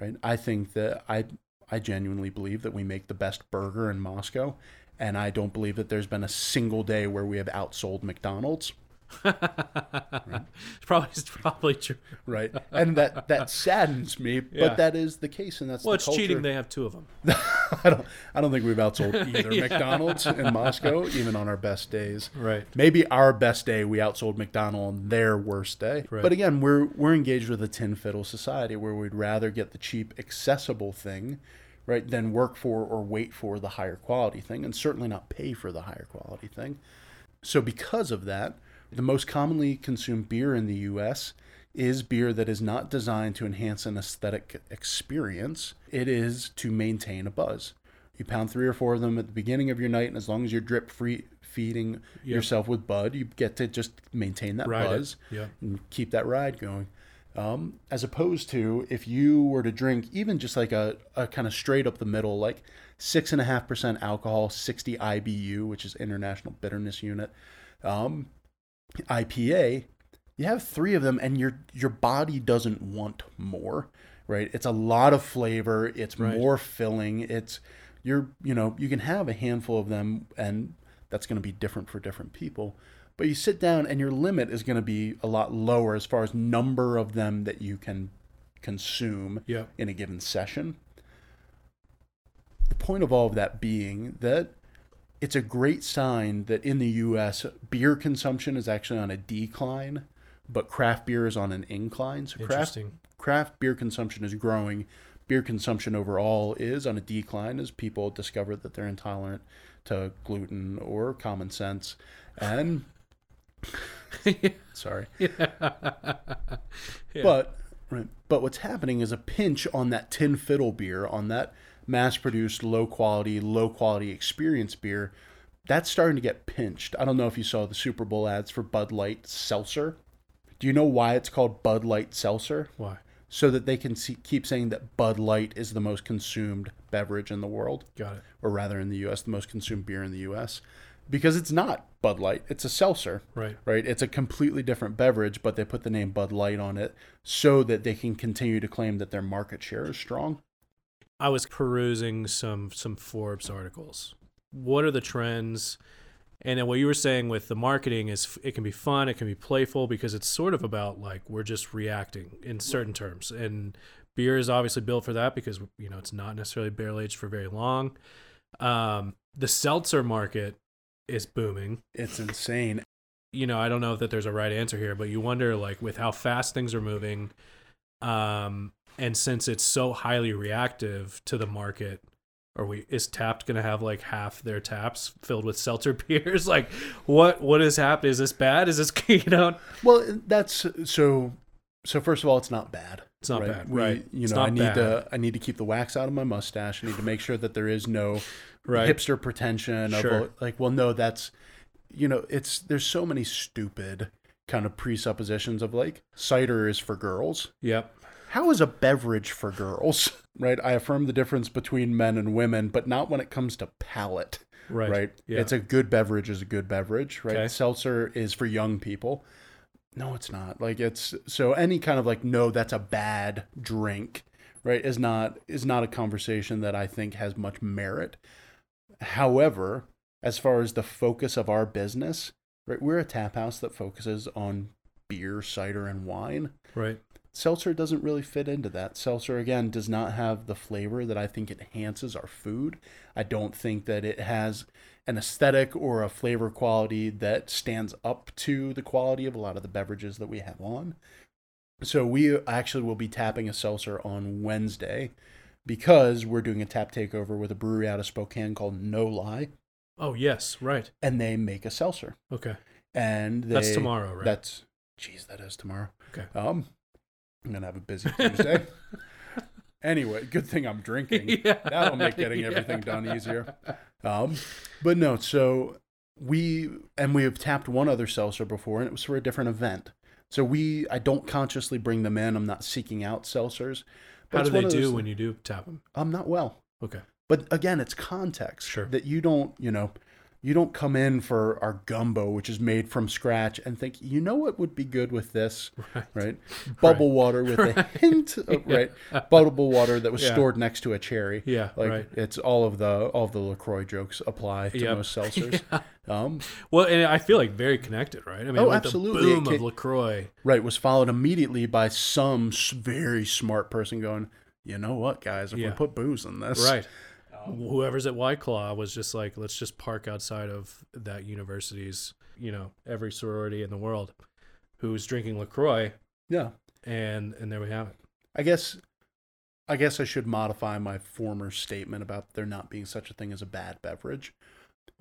Speaker 2: right? I think that i i genuinely believe that we make the best burger in moscow and i don't believe that there's been a single day where we have outsold mcdonald's
Speaker 1: It's (laughs) probably it's probably true.
Speaker 2: right? And that that saddens me,
Speaker 1: Yeah.
Speaker 2: but that is the case, and that's
Speaker 1: Well,
Speaker 2: the
Speaker 1: it's
Speaker 2: culture.
Speaker 1: cheating. They have two of them. (laughs)
Speaker 2: I don't I don't think we've outsold (laughs) either
Speaker 1: Yeah.
Speaker 2: McDonald's in Moscow, even on our best days.
Speaker 1: Right.
Speaker 2: Maybe our best day we outsold McDonald on their worst day.
Speaker 1: Right.
Speaker 2: But again, we're we're engaged with a tin fiddle society where we'd rather get the cheap, accessible thing, right, than work for or wait for the higher quality thing, and certainly not pay for the higher quality thing. So because of that, the most commonly consumed beer in the US is beer that is not designed to enhance an aesthetic experience. It is to maintain a buzz. You pound three or four of them at the beginning of your night, and as long as you're drip free feeding
Speaker 1: Yep.
Speaker 2: yourself with bud, you get to just maintain that
Speaker 1: Ride
Speaker 2: buzz
Speaker 1: Yeah.
Speaker 2: and keep that ride going. Um, as opposed to if you were to drink even just like a, a kind of straight up the middle, like six and a half percent alcohol, 60 IBU, which is International Bitterness Unit, um, IPA, you have three of them and your your body doesn't want more, right? It's a lot of flavor, it's
Speaker 1: Right.
Speaker 2: more filling, it's you're you know, you can have a handful of them and that's going to be different for different people. But you sit down and your limit is going to be a lot lower as far as number of them that you can consume
Speaker 1: Yeah.
Speaker 2: in a given session. The point of all of that being that it's a great sign that in the US, beer consumption is actually on a decline, but craft beer is on an incline. So craft, craft beer consumption is growing. Beer consumption overall is on a decline as people discover that they're intolerant to gluten or common sense. And (laughs) sorry.
Speaker 1: Yeah.
Speaker 2: But right, but what's happening is a pinch on that tin fiddle beer, on that mass-produced, low-quality, low-quality experience beer. That's starting to get pinched. I don't know if you saw the Super Bowl ads for Bud Light Seltzer. Do you know why it's called Bud Light Seltzer?
Speaker 1: Why?
Speaker 2: So that they can see, keep saying that Bud Light is the most consumed beverage in the world,
Speaker 1: Got it.
Speaker 2: or rather in the U.S., the most consumed beer in the U.S. Because it's not Bud Light; it's a seltzer
Speaker 1: Right.
Speaker 2: right? It's a completely different beverage, but they put the name Bud Light on it so that they can continue to claim that their market share is strong.
Speaker 1: I was perusing some some Forbes articles. What are the trends? And then what you were saying with the marketing is it can be fun, it can be playful because it's sort of about like we're just reacting in certain terms. And beer is obviously built for that because you know it's not necessarily barrel aged for very long. Um, the seltzer market is booming.
Speaker 2: It's insane.
Speaker 1: you know, I don't know that there's a right answer here, but you wonder like with how fast things are moving, um, and since it's so highly reactive to the market, are we is Tapped gonna have like half their taps filled with seltzer (laughs) beers? like, what what is happening? Is this bad? Is this (laughs) you know?
Speaker 2: Well, that's so. So first of all, it's not bad.
Speaker 1: It's not
Speaker 2: right?
Speaker 1: bad,
Speaker 2: We-
Speaker 1: right?
Speaker 2: You
Speaker 1: It's
Speaker 2: know, I need
Speaker 1: bad.
Speaker 2: to I need to keep the wax out of my mustache. I need to make sure that there is no
Speaker 1: Right.
Speaker 2: hipster pretension of
Speaker 1: Sure.
Speaker 2: like, well, no, that's you know, it's there's so many stupid kind of presuppositions of like cider is for girls.
Speaker 1: Yep.
Speaker 2: How is a beverage for girls? (laughs) Right? I affirm the difference between men and women, but not when it comes to palate.
Speaker 1: Right.
Speaker 2: Right?
Speaker 1: Yeah.
Speaker 2: It's a good beverage is a good beverage, right?
Speaker 1: Okay.
Speaker 2: Seltzer is for young people. No, it's not. Like it's so any kind of like no, that's a bad drink, right? Is not is not a conversation that I think has much merit. However, as far as the focus of our business, right, we're a tap house that focuses on beer, cider, and wine.
Speaker 1: right.
Speaker 2: Seltzer doesn't really fit into that. Seltzer, again, does not have the flavor that I think enhances our food. I don't think that it has an aesthetic or a flavor quality that stands up to the quality of a lot of the beverages that we have on. So we actually will be tapping a seltzer on Wednesday, because we're doing a tap takeover with a brewery out of Spokane called No-Li,
Speaker 1: Oh yes, right.
Speaker 2: and they make a seltzer.
Speaker 1: Okay.
Speaker 2: And they,
Speaker 1: That's tomorrow, right?
Speaker 2: That's, geez, that is tomorrow.
Speaker 1: Okay.
Speaker 2: Um, I'm gonna have a busy Tuesday. (laughs) anyway, good thing I'm drinking. (laughs)
Speaker 1: yeah.
Speaker 2: That'll make getting (laughs) everything done easier. Um, but no, so we and we have tapped one other seltzer before, and it was for a different event. So we, I don't consciously bring them in. I'm not seeking out seltzers. but
Speaker 1: How do they
Speaker 2: those
Speaker 1: do when you do tap them?
Speaker 2: I'm not well.
Speaker 1: Okay.
Speaker 2: But again, it's context.
Speaker 1: Sure.
Speaker 2: That you don't, you know, you don't come in for our gumbo, which is made from scratch, and think, you know what would be good with this,
Speaker 1: Right.
Speaker 2: right? (laughs) Bubble water with a (laughs) hint of right, bubble water that was
Speaker 1: Yeah.
Speaker 2: stored next to a cherry.
Speaker 1: Yeah.
Speaker 2: Like
Speaker 1: right.
Speaker 2: it's all of the all of the Lacroix jokes apply to
Speaker 1: Yep.
Speaker 2: most seltzers. (laughs) Um,
Speaker 1: Well, and I feel like very connected, right? I mean,
Speaker 2: Oh,
Speaker 1: like
Speaker 2: absolutely.
Speaker 1: The boom
Speaker 2: It
Speaker 1: of Lacroix.
Speaker 2: right, was followed immediately by some very smart person going, you know what, guys, if
Speaker 1: Yeah.
Speaker 2: we put booze in this,
Speaker 1: Right. Whoever's at White Claw was just like, let's just park outside of that university's, you know, every sorority in the world who's drinking Lacroix,
Speaker 2: yeah,
Speaker 1: and and there we have it.
Speaker 2: I guess I guess I should modify my former statement about there not being such a thing as a bad beverage.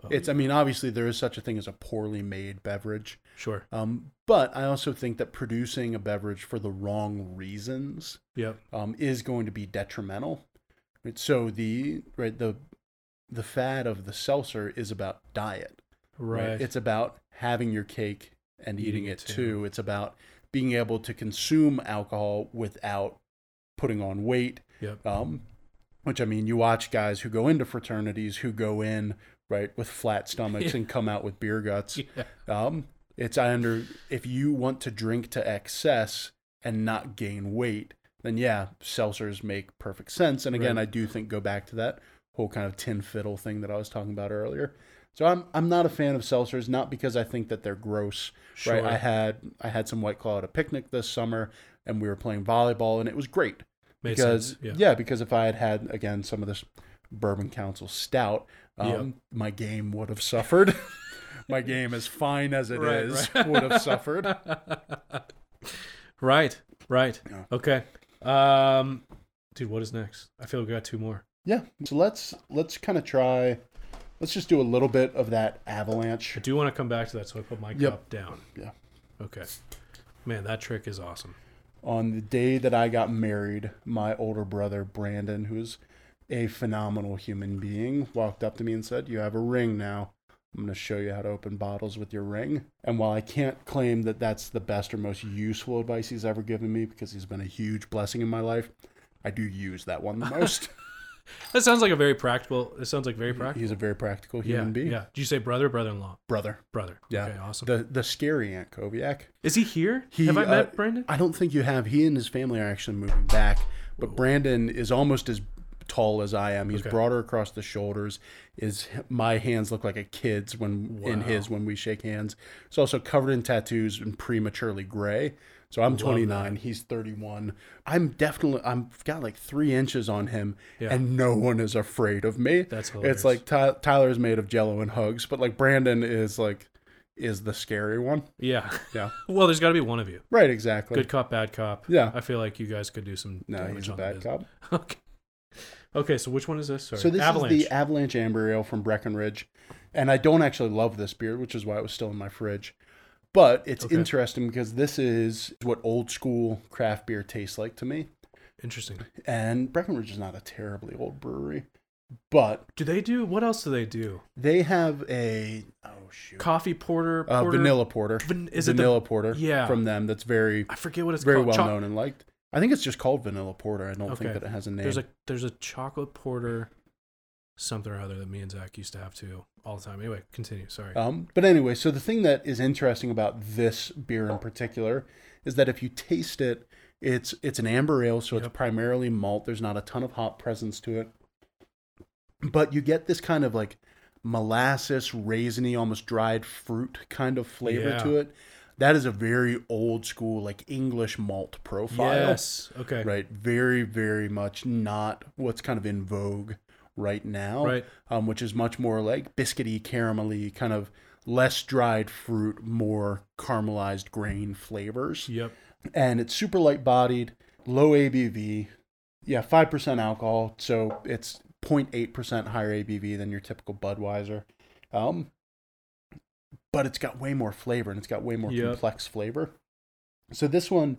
Speaker 2: It's I mean obviously there is such a thing as a poorly made beverage.
Speaker 1: sure.
Speaker 2: Um, but I also think that producing a beverage for the wrong reasons
Speaker 1: Yep.
Speaker 2: um, is going to be detrimental. Right? So the right the the fad of the seltzer is about diet.
Speaker 1: Right.
Speaker 2: It's about having your cake and eating,
Speaker 1: Eating
Speaker 2: it
Speaker 1: it
Speaker 2: too.
Speaker 1: too.
Speaker 2: It's about being able to consume alcohol without putting on weight.
Speaker 1: Yep.
Speaker 2: Um, which I mean, you watch guys who go into fraternities who go in right with flat (laughs) stomachs
Speaker 1: Yeah.
Speaker 2: and come out with beer guts.
Speaker 1: Yeah.
Speaker 2: Um, it's I under if you want to drink to excess and not gain weight, then yeah, seltzers make perfect sense. And again,
Speaker 1: Right.
Speaker 2: I do think go back to that whole kind of tin fiddle thing that I was talking about earlier. So I'm I'm not a fan of seltzers, not because I think that they're gross.
Speaker 1: Sure.
Speaker 2: Right. I had I had some white claw at a picnic this summer and we were playing volleyball and it was great.
Speaker 1: Made
Speaker 2: because.
Speaker 1: Yeah.
Speaker 2: yeah, because if I had had again some of this Bourbon County stout, um,
Speaker 1: Yep.
Speaker 2: my game would have suffered. (laughs) my game, as fine as it is,
Speaker 1: Right, right.
Speaker 2: would have suffered. (laughs)
Speaker 1: right. Right.
Speaker 2: Yeah.
Speaker 1: Okay. Um, dude, what is next? I feel like we got two more.
Speaker 2: Yeah. So let's let's kind of try. Let's just do a little bit of that avalanche.
Speaker 1: I do want to come back to that, so I put my
Speaker 2: Yep.
Speaker 1: cup down.
Speaker 2: Yeah.
Speaker 1: Okay. Man, that trick is awesome.
Speaker 2: On the day that I got married, my older brother Brandon, who's a phenomenal human being, walked up to me and said, "You have a ring now. I'm going to show you how to open bottles with your ring." And while I can't claim that that's the best or most useful advice he's ever given me because he's been a huge blessing in my life, I do use that one the (laughs) most.
Speaker 1: That sounds like a very practical. It sounds like very practical.
Speaker 2: he's a very practical
Speaker 1: yeah.
Speaker 2: human being.
Speaker 1: Yeah. Did you say brother, brother-in-law,
Speaker 2: Brother.
Speaker 1: brother?
Speaker 2: Yeah.
Speaker 1: Okay. Awesome.
Speaker 2: The the scary Antkowiak.
Speaker 1: is he here?
Speaker 2: He,
Speaker 1: Have I
Speaker 2: uh,
Speaker 1: met Brandon?
Speaker 2: I don't think you have. He and his family are actually moving back, but Brandon is almost as tall as I am. He's
Speaker 1: Okay.
Speaker 2: broader across the shoulders. Is my hands look like a kid's when in his when we shake hands. He's also covered in tattoos and prematurely gray. So I'm
Speaker 1: Love
Speaker 2: 29. He's 31. I'm definitely I've got like three inches on him,
Speaker 1: Yeah.
Speaker 2: and no one is afraid of me.
Speaker 1: That's hilarious.
Speaker 2: It's like Ty- Tyler's made of Jello and hugs, but like Brandon is like is the scary one.
Speaker 1: Yeah.
Speaker 2: Yeah. (laughs)
Speaker 1: well, there's got to be one of you.
Speaker 2: Right. Exactly.
Speaker 1: Good cop, bad cop.
Speaker 2: Yeah.
Speaker 1: I feel like you guys could do some.
Speaker 2: No, he's a bad
Speaker 1: business.
Speaker 2: cop. (laughs)
Speaker 1: Okay. Okay, so which one is this? Sorry.
Speaker 2: So this
Speaker 1: Avalanche.
Speaker 2: is the Avalanche Amber Ale from Breckenridge, and I don't actually love this beer, which is why it was still in my fridge. But it's
Speaker 1: Okay.
Speaker 2: interesting because this is what old school craft beer tastes like to me.
Speaker 1: Interesting.
Speaker 2: And Breckenridge is not a terribly old brewery, but
Speaker 1: Do they do what else do they do?
Speaker 2: they have a oh shoot
Speaker 1: Coffee porter,
Speaker 2: uh, vanilla porter,
Speaker 1: Van- is it
Speaker 2: vanilla porter
Speaker 1: Yeah.
Speaker 2: from them that's very
Speaker 1: I forget what it's
Speaker 2: very
Speaker 1: called.
Speaker 2: well
Speaker 1: Choc-
Speaker 2: known and liked. I think it's just called vanilla porter. I don't
Speaker 1: Okay.
Speaker 2: think that it has a name.
Speaker 1: There's a there's a chocolate porter, something or other that me and Zach used to have too all the time. Anyway, continue. Sorry.
Speaker 2: Um, but anyway, so the thing that is interesting about this beer in particular is that if you taste it, it's it's an amber ale, so
Speaker 1: Yep.
Speaker 2: it's primarily malt. There's not a ton of hop presence to it, but you get this kind of like molasses, raisiny, almost dried fruit kind of flavor
Speaker 1: Yeah.
Speaker 2: to it. That is a very old school, like English malt profile.
Speaker 1: yes. Okay.
Speaker 2: Right. Very, very much not what's kind of in vogue right now
Speaker 1: Right.
Speaker 2: um, which is much more like biscuity, caramelly, kind of less dried fruit, more caramelized grain flavors.
Speaker 1: Yep.
Speaker 2: And it's super light bodied, low ABV, Yeah, five percent alcohol, so it's 0.8 percent higher ABV than your typical Budweiser. Um, but it's got way more flavor and it's got way more
Speaker 1: Yep.
Speaker 2: complex flavor. So this one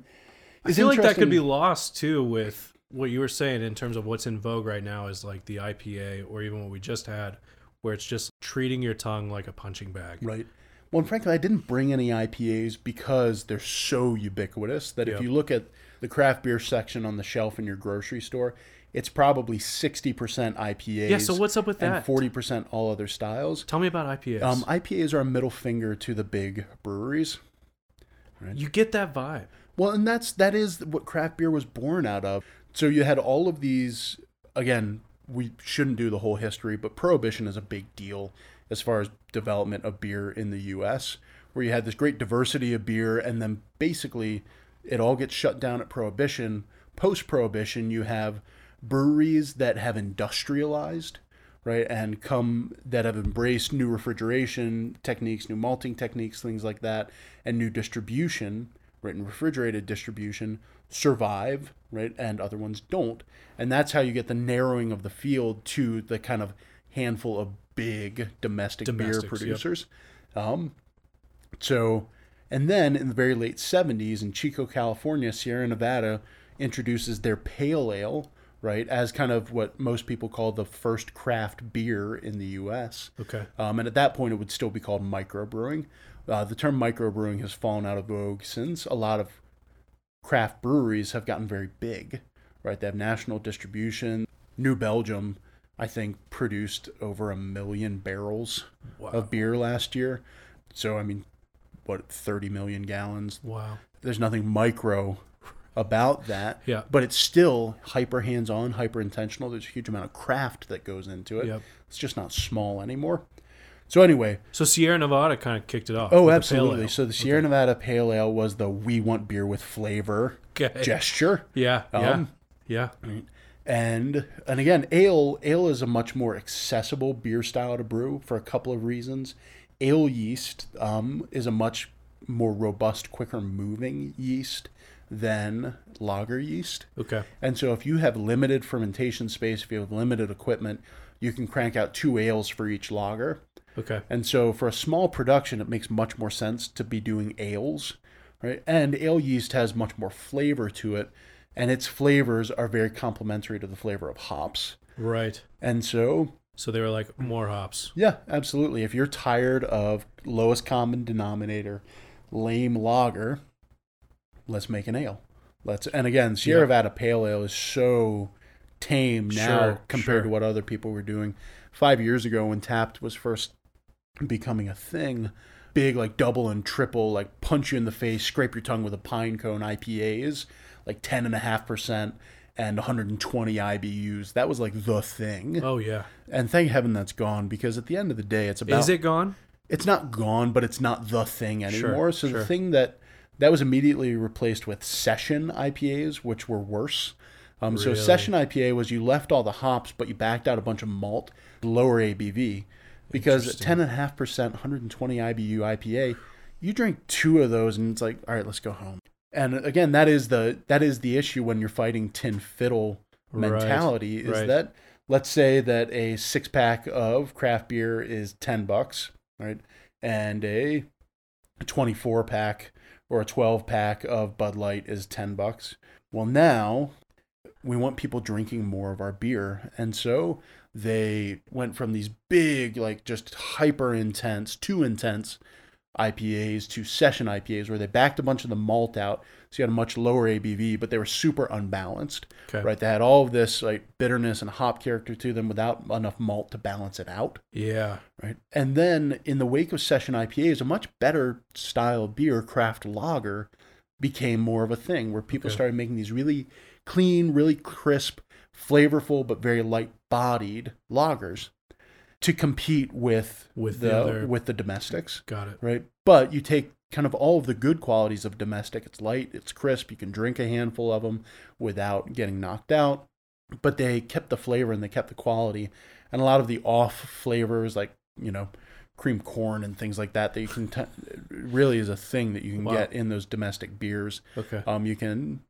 Speaker 1: I feel like that could be lost too with what you were saying in terms of what's in vogue right now is like the IPA or even what we just had, where it's just treating your tongue like a punching bag.
Speaker 2: Right. Well, and frankly, I didn't bring any IPAs because they're so ubiquitous that
Speaker 1: Yep.
Speaker 2: if you look at the craft beer section on the shelf in your grocery store, it's probably 60% IPAs
Speaker 1: Yeah, so what's up with
Speaker 2: and
Speaker 1: that?
Speaker 2: 40% all other styles.
Speaker 1: Tell me about IPAs.
Speaker 2: Um, IPAs are a middle finger to the big breweries.
Speaker 1: you get that vibe.
Speaker 2: Well, and that's that is what craft beer was born out of. So you had all of these again, we shouldn't do the whole history, but prohibition is a big deal as far as development of beer in the US, where you had this great diversity of beer and then basically it all gets shut down at prohibition. Post prohibition, you have breweries that have industrialized, right, and come that have embraced new refrigeration techniques, new malting techniques, things like that, and new distribution, right, and refrigerated distribution survive, right, and other ones don't. And that's how you get the narrowing of the field to the kind of handful of big domestic beer
Speaker 1: Domestics, yep.
Speaker 2: producers. Um, so, and then in the very late 70s in Chico, California, Sierra Nevada introduces their pale ale, right, as kind of what most people call the first craft beer in the US.
Speaker 1: Okay.
Speaker 2: Um, and at that point, it would still be called microbrewing. Uh, the term microbrewing has fallen out of vogue since a lot of craft breweries have gotten very big, right? They have national distribution. New Belgium, I think, produced over a million barrels
Speaker 1: Wow.
Speaker 2: of beer last year. So, I mean, what, 30 million gallons?
Speaker 1: wow.
Speaker 2: There's nothing micro about that.
Speaker 1: Yeah.
Speaker 2: But it's still hyper hands on, hyper intentional. There's a huge amount of craft that goes into it.
Speaker 1: Yep.
Speaker 2: It's just not small anymore. So, anyway,
Speaker 1: So Sierra Nevada kind of kicked it off.
Speaker 2: oh,
Speaker 1: with the
Speaker 2: absolutely. So, the Sierra Nevada Pale Ale was the we want beer with flavor
Speaker 1: Okay.
Speaker 2: gesture.
Speaker 1: Yeah. Yeah.
Speaker 2: Um,
Speaker 1: yeah.
Speaker 2: and and again ale ale is a much more accessible beer style to brew for a couple of reasons ale yeast um, is a much more robust quicker moving yeast than lager yeast
Speaker 1: Okay.
Speaker 2: and so if you have limited fermentation space if you have limited equipment you can crank out two ales for each lager
Speaker 1: Okay.
Speaker 2: and so for a small production, it makes much more sense to be doing ales, right? And ale yeast has much more flavor to it, and its flavors are very complementary to the flavor of hops.
Speaker 1: Right.
Speaker 2: And so,
Speaker 1: So they were like more hops.
Speaker 2: yeah, absolutely. If you're tired of lowest common denominator, lame lager, let's make an ale. Let's and again, Sierra
Speaker 1: Yeah.
Speaker 2: Nevada Pale Ale is so tame now
Speaker 1: Sure,
Speaker 2: compared
Speaker 1: sure.
Speaker 2: to what other people were doing. Five years ago, when Tapped was first becoming a thing, big like double and triple like punch you in the face, scrape your tongue with a pine cone IPAs, like ten and a half percent and 120 IBUs. That was like the thing.
Speaker 1: Oh yeah.
Speaker 2: And thank heaven that's gone because at the end of the day, it's about
Speaker 1: Is it gone?
Speaker 2: it's not gone, but it's not the thing anymore.
Speaker 1: Sure, so
Speaker 2: the thing that that was immediately replaced with session IPAs, which were worse. Um, So session IPA was you left all the hops, but you backed out a bunch of malt, lower ABV, because ten and a half percent, 120 IBU IPA, you drink two of those, and it's like, all right, let's go home. And again, that is the that is the issue when you're fighting tin fiddle
Speaker 1: Right,
Speaker 2: mentality. Is
Speaker 1: right.
Speaker 2: that let's say that a six pack of craft beer is ten bucks, right? And a 24 pack or a 12 pack of Bud Light is 10 bucks. Well, now we want people drinking more of our beer. And so they went from these big, like just hyper intense, too intense IPAs to session IPAs where they backed a bunch of the malt out. So you had a much lower ABV, but they were super unbalanced,
Speaker 1: Okay.
Speaker 2: right? They had all of this like bitterness and hop character to them without enough malt to balance it out
Speaker 1: Yeah.
Speaker 2: right? And then in the wake of session IPAs, a much better style of beer, craft lager, became more of a thing where people
Speaker 1: Okay.
Speaker 2: started making these really clean, really crisp, flavorful, but very light bodied lagers to compete with,
Speaker 1: With
Speaker 2: the,
Speaker 1: the other-
Speaker 2: with the domestics,
Speaker 1: Got it.
Speaker 2: right? But you take kind of all of the good qualities of domestic. It's light, it's crisp, you can drink a handful of them without getting knocked out. But they kept the flavor and they kept the quality. And a lot of the off flavors, like, you know, cream corn and things like that, that you can t- really is a thing that you can
Speaker 1: Wow.
Speaker 2: get in those domestic beers.
Speaker 1: Okay.
Speaker 2: Um, you can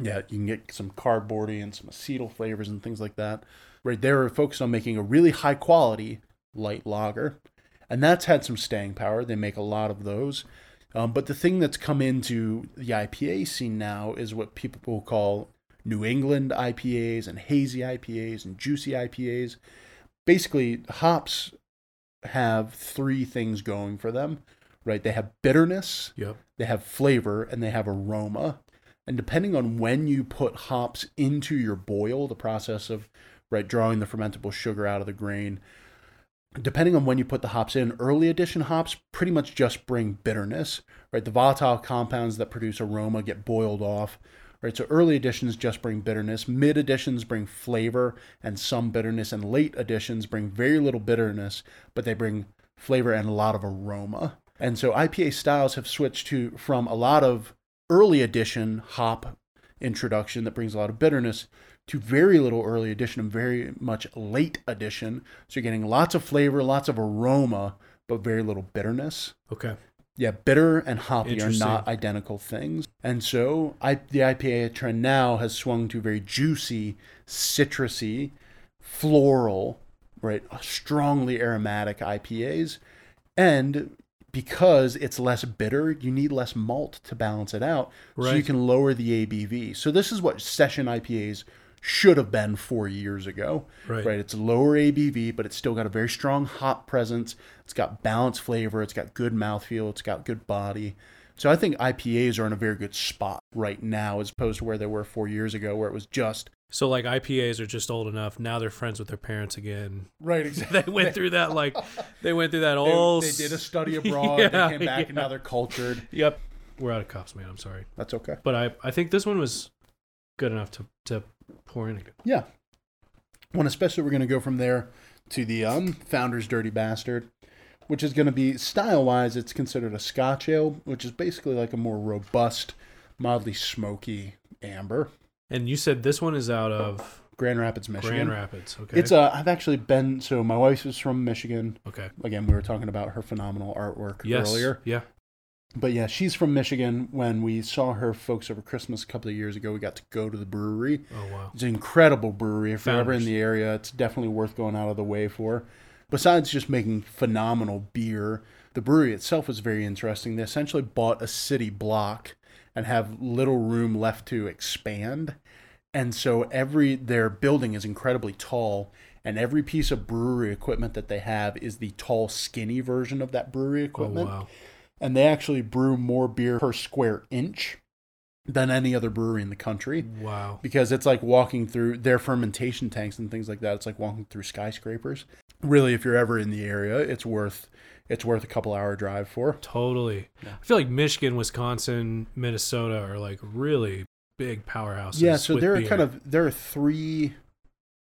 Speaker 2: Yeah, you can get some cardboardy and some acetyl flavors and things like that. Right, they're focused on making a really high quality light lager, and that's had some staying power. They make a lot of those. Um, but the thing that's come into the IPA scene now is what people call New England IPAs and hazy IPAs and juicy IPAs. Basically, hops have three things going for them, right? They have bitterness,
Speaker 1: Yep.
Speaker 2: they have flavor, and they have aroma. And depending on when you put hops into your boil, the process of right drawing the fermentable sugar out of the grain, depending on when you put the hops in, early addition hops pretty much just bring bitterness, right? The volatile compounds that produce aroma get boiled off, right? So early additions just bring bitterness, mid additions bring flavor and some bitterness, and late additions bring very little bitterness, but they bring flavor and a lot of aroma. And so IPA styles have switched to from a lot of early addition hop introduction that brings a lot of bitterness to very little early addition and very much late addition. So you're getting lots of flavor, lots of aroma, but very little bitterness.
Speaker 1: Okay.
Speaker 2: Yeah, bitter and hoppy are not identical things. And so I, the IPA trend now has swung to very juicy, citrusy, floral, right? Strongly aromatic IPAs. And because it's less bitter, you need less malt to balance it out. So you can lower the ABV. So this is what session IPAs should have been four years ago.
Speaker 1: Right.
Speaker 2: Right. It's lower ABV, but it's still got a very strong hop presence. It's got balanced flavor. It's got good mouthfeel. It's got good body. So I think IPAs are in a very good spot right now, as opposed to where they were four years ago, where it was just
Speaker 1: So like IPAs are just old enough. Now they're friends with their parents again.
Speaker 2: right. Exactly. (laughs)
Speaker 1: They went through that like they went through that
Speaker 2: They, they did a study (laughs) abroad.
Speaker 1: Yeah,
Speaker 2: they came back and now they're cultured.
Speaker 1: Yep. We're out of cups, man. I'm sorry,
Speaker 2: That's okay.
Speaker 1: but I I think this one was good enough to to pour in again.
Speaker 2: Yeah. Well, especially we're going to go from there to the um, Founder's Dirty Bastard, which is going to be style wise, it's considered a Scotch ale, which is basically like a more robust, mildly smoky amber.
Speaker 1: And you said this one is out of
Speaker 2: Grand Rapids, Michigan.
Speaker 1: Grand Rapids. Okay.
Speaker 2: It's uh, I've actually been so my wife is from Michigan.
Speaker 1: okay.
Speaker 2: Again, we were talking about her phenomenal artwork
Speaker 1: Yes.
Speaker 2: earlier.
Speaker 1: Yeah.
Speaker 2: But yeah, she's from Michigan. When we saw her folks over Christmas a couple of years ago, we got to go to the brewery.
Speaker 1: Oh wow.
Speaker 2: It's an incredible brewery. If you're ever in the area, it's definitely worth going out of the way for. Besides just making phenomenal beer, the brewery itself was very interesting. They essentially bought a city block and have little room left to expand. And so every their building is incredibly tall and every piece of brewery equipment that they have is the tall skinny version of that brewery equipment.
Speaker 1: Oh
Speaker 2: equipment
Speaker 1: wow.
Speaker 2: and they actually brew more beer per square inch than any other brewery in the country
Speaker 1: Wow.
Speaker 2: because it's like walking through their fermentation tanks and things like that. It's like walking through skyscrapers. Really, if you're ever in the area, it's worth it's worth a couple hour drive for.
Speaker 1: Totally.
Speaker 2: Yeah.
Speaker 1: I feel like Michigan, Wisconsin, Minnesota are like really big powerhouses.
Speaker 2: Yeah, so
Speaker 1: with
Speaker 2: there are
Speaker 1: beer.
Speaker 2: kind of there are three,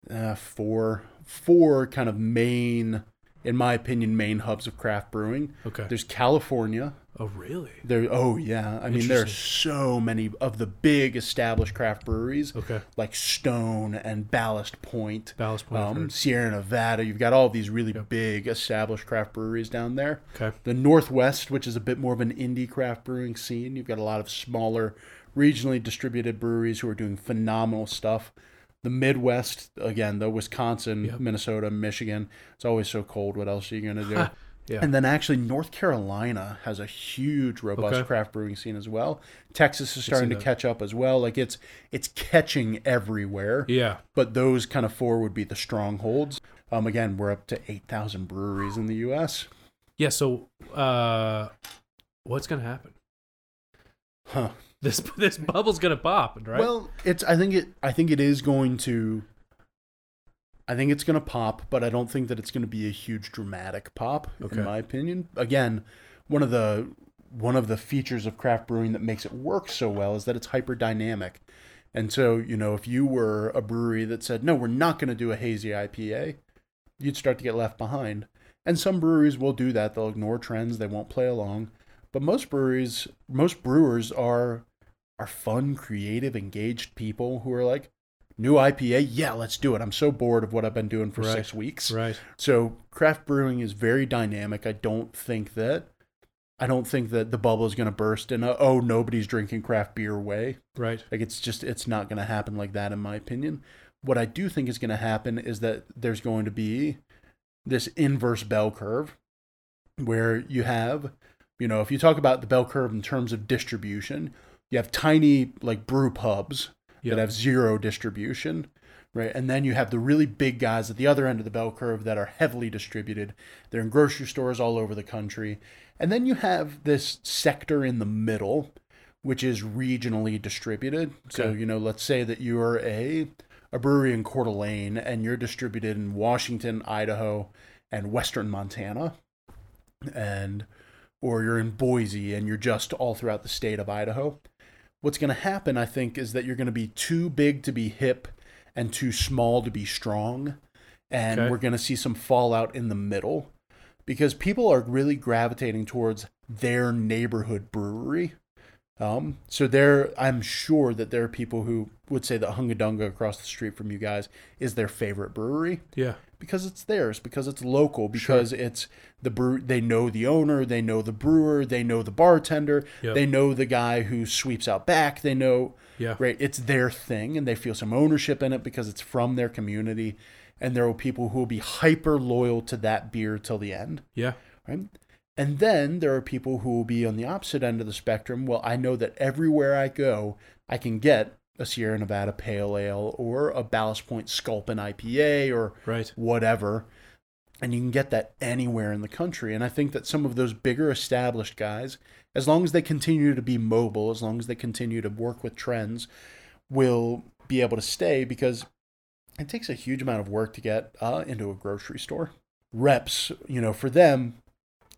Speaker 2: uh, four, four kind of main, in my opinion, main hubs of craft brewing.
Speaker 1: okay.
Speaker 2: There's California.
Speaker 1: Oh really?
Speaker 2: There, oh yeah, I mean there are so many of the big established craft breweries
Speaker 1: Okay.
Speaker 2: like Stone and Ballast Point.
Speaker 1: Ballast Point.
Speaker 2: um, Sierra Nevada. You've got all these really
Speaker 1: Yep.
Speaker 2: big established craft breweries down there.
Speaker 1: Okay.
Speaker 2: The Northwest, which is a bit more of an indie craft brewing scene, you've got a lot of smaller, regionally distributed breweries who are doing phenomenal stuff. The Midwest, again, the Wisconsin,
Speaker 1: Yep.
Speaker 2: Minnesota, Michigan, it's always so cold. What else are you going to do? (laughs)
Speaker 1: Yeah.
Speaker 2: And then actually, North Carolina has a huge, robust
Speaker 1: Okay.
Speaker 2: craft brewing scene as well. Texas is starting to
Speaker 1: that.
Speaker 2: catch up as well. Like it's it's catching everywhere
Speaker 1: Yeah.
Speaker 2: but those kind of four would be the strongholds. Um, again, we're up to eight thousand breweries in the U.S.
Speaker 1: Yeah. So, uh, what's gonna happen?
Speaker 2: Huh.
Speaker 1: This (laughs) this bubble's gonna pop, right?
Speaker 2: Well, it's. I think it. I think it is going to. I think it's going to pop, but I don't think that it's going to be a huge dramatic pop,
Speaker 1: Okay.
Speaker 2: in my opinion. Again, one of the one of the features of craft brewing that makes it work so well is that it's hyper dynamic. And so, you know, if you were a brewery that said, "No, we're not going to do a hazy IPA," you'd start to get left behind. And some breweries will do that. They'll ignore trends, they won't play along. But most breweries, most brewers are are fun, creative, engaged people who are like, new IPA, yeah, let's do it. I'm so bored of what I've been doing for
Speaker 1: Right.
Speaker 2: six weeks.
Speaker 1: right.
Speaker 2: So craft brewing is very dynamic. I don't think that I don't think that the bubble is going to burst in a oh nobody's drinking craft beer way.
Speaker 1: Right.
Speaker 2: Like it's just it's not going to happen like that in my opinion. What I do think is going to happen is that there's going to be this inverse bell curve where you have, you know, if you talk about the bell curve in terms of distribution, you have tiny like brew pubs
Speaker 1: Yep.
Speaker 2: that have zero distribution, right? And then you have the really big guys at the other end of the bell curve that are heavily distributed. They're in grocery stores all over the country. And then you have this sector in the middle, which is regionally distributed. So, you know, let's say that you're a a brewery in Coeur d'Alene and you're distributed in Washington, Idaho, and western Montana. And or you're in Boise and you're just all throughout the state of Idaho what's going to happen, I think, is that you're going to be too big to be hip and too small to be strong. And
Speaker 1: Okay.
Speaker 2: we're going to see some fallout in the middle because people are really gravitating towards their neighborhood brewery. Um, so there, I'm sure that there are people who would say that Hunga Dunga across the street from you guys is their favorite brewery
Speaker 1: Yeah.
Speaker 2: because it's theirs, because it's local, because it's the brew. They know the owner, they know the brewer, they know the bartender,
Speaker 1: Yep.
Speaker 2: they know the guy who sweeps out back. They know,
Speaker 1: Yeah.
Speaker 2: right? It's their thing, and they feel some ownership in it because it's from their community. And there are people who will be hyper loyal to that beer till the end
Speaker 1: Yeah.
Speaker 2: right? And then there are people who will be on the opposite end of the spectrum. Well, I know that everywhere I go, I can get a Sierra Nevada Pale Ale or a Ballast Point Sculpin IPA or
Speaker 1: Right.
Speaker 2: whatever. And you can get that anywhere in the country. And I think that some of those bigger established guys, as long as they continue to be mobile, as long as they continue to work with trends, will be able to stay because it takes a huge amount of work to get uh, into a grocery store. Reps, you know, for them,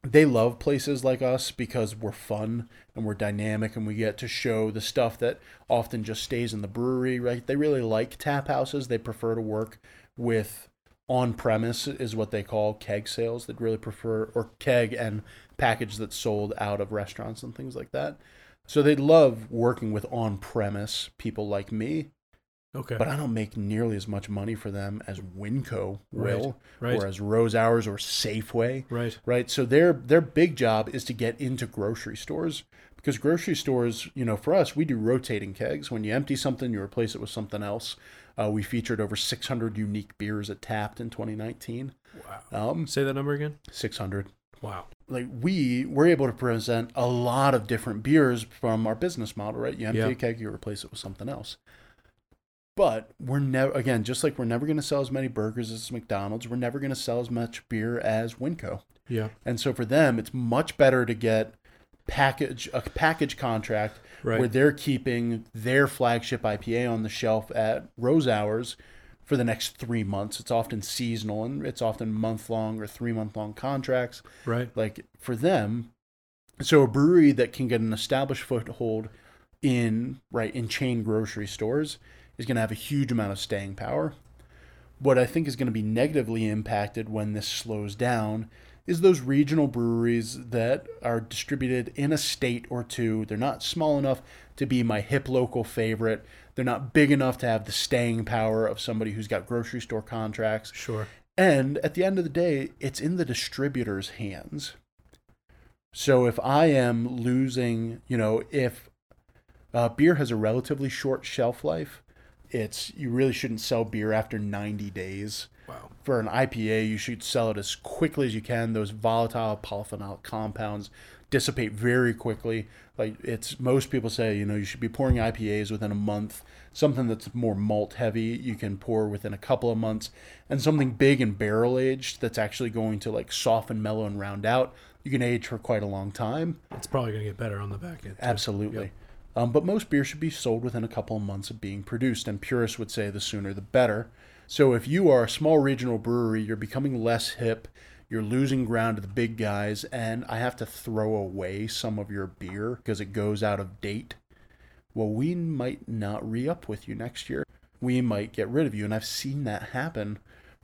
Speaker 2: they love places like us because we're fun and we're dynamic and we get to show the stuff that often just stays in the brewery, right? They really like tap houses. They prefer to work with on premise is what they call keg sales. They'd really prefer or keg and package that's sold out of restaurants and things like that. So they love working with on premise people like me,
Speaker 1: Okay.
Speaker 2: but I don't make nearly as much money for them as Winco will,
Speaker 1: Right.
Speaker 2: or as Rosauers or Safeway
Speaker 1: right.
Speaker 2: right? So their their big job is to get into grocery stores because grocery stores, you know, for us, we do rotating kegs. When you empty something, you replace it with something else. Uh, we featured over 600 unique beers at Tapped in 2019.
Speaker 1: Wow.
Speaker 2: Um,
Speaker 1: Say that number again.
Speaker 2: 600.
Speaker 1: Wow.
Speaker 2: Like we were able to present a lot of different beers from our business model, right? You empty
Speaker 1: Yeah.
Speaker 2: a keg, you replace it with something else. But we're never again, just like we're never going to sell as many burgers as McDonald's, we're never going to sell as much beer as Winco.
Speaker 1: Yeah.
Speaker 2: And so for them, it's much better to get package a package contract
Speaker 1: Right.
Speaker 2: where they're keeping their flagship IPA on the shelf at Rosauers for the next three months. It's often seasonal and it's often month long or three month long contracts.
Speaker 1: right.
Speaker 2: Like for them, so a brewery that can get an established foothold in right in chain grocery stores is going to have a huge amount of staying power. What I think is going to be negatively impacted when this slows down is those regional breweries that are distributed in a state or two. They're not small enough to be my hip local favorite. They're not big enough to have the staying power of somebody who's got grocery store contracts.
Speaker 1: Sure.
Speaker 2: And at the end of the day, it's in the distributor's hands. So if I am losing, you know, if uh, beer has a relatively short shelf life, it's you really shouldn't sell beer after 90 days.
Speaker 1: Wow.
Speaker 2: For an IPA, you should sell it as quickly as you can. Those volatile polyphenolic compounds dissipate very quickly. Like it's most people say, you know, you should be pouring IPAs within a month. Something that's more malt heavy, you can pour within a couple of months, and something big and barrel aged that's actually going to like soften, mellow, and round out. You can age for quite a long time.
Speaker 1: It's probably going to get better on the back end. too.
Speaker 2: Absolutely.
Speaker 1: Yep.
Speaker 2: Um, but most beer should be sold within a couple of months of being produced, and purists would say the sooner the better. So if you are a small regional brewery, you're becoming less hip, you're losing ground to the big guys, and I have to throw away some of your beer because it goes out of date. Well, we might not re up with you next year. We might get rid of you. And I've seen that happen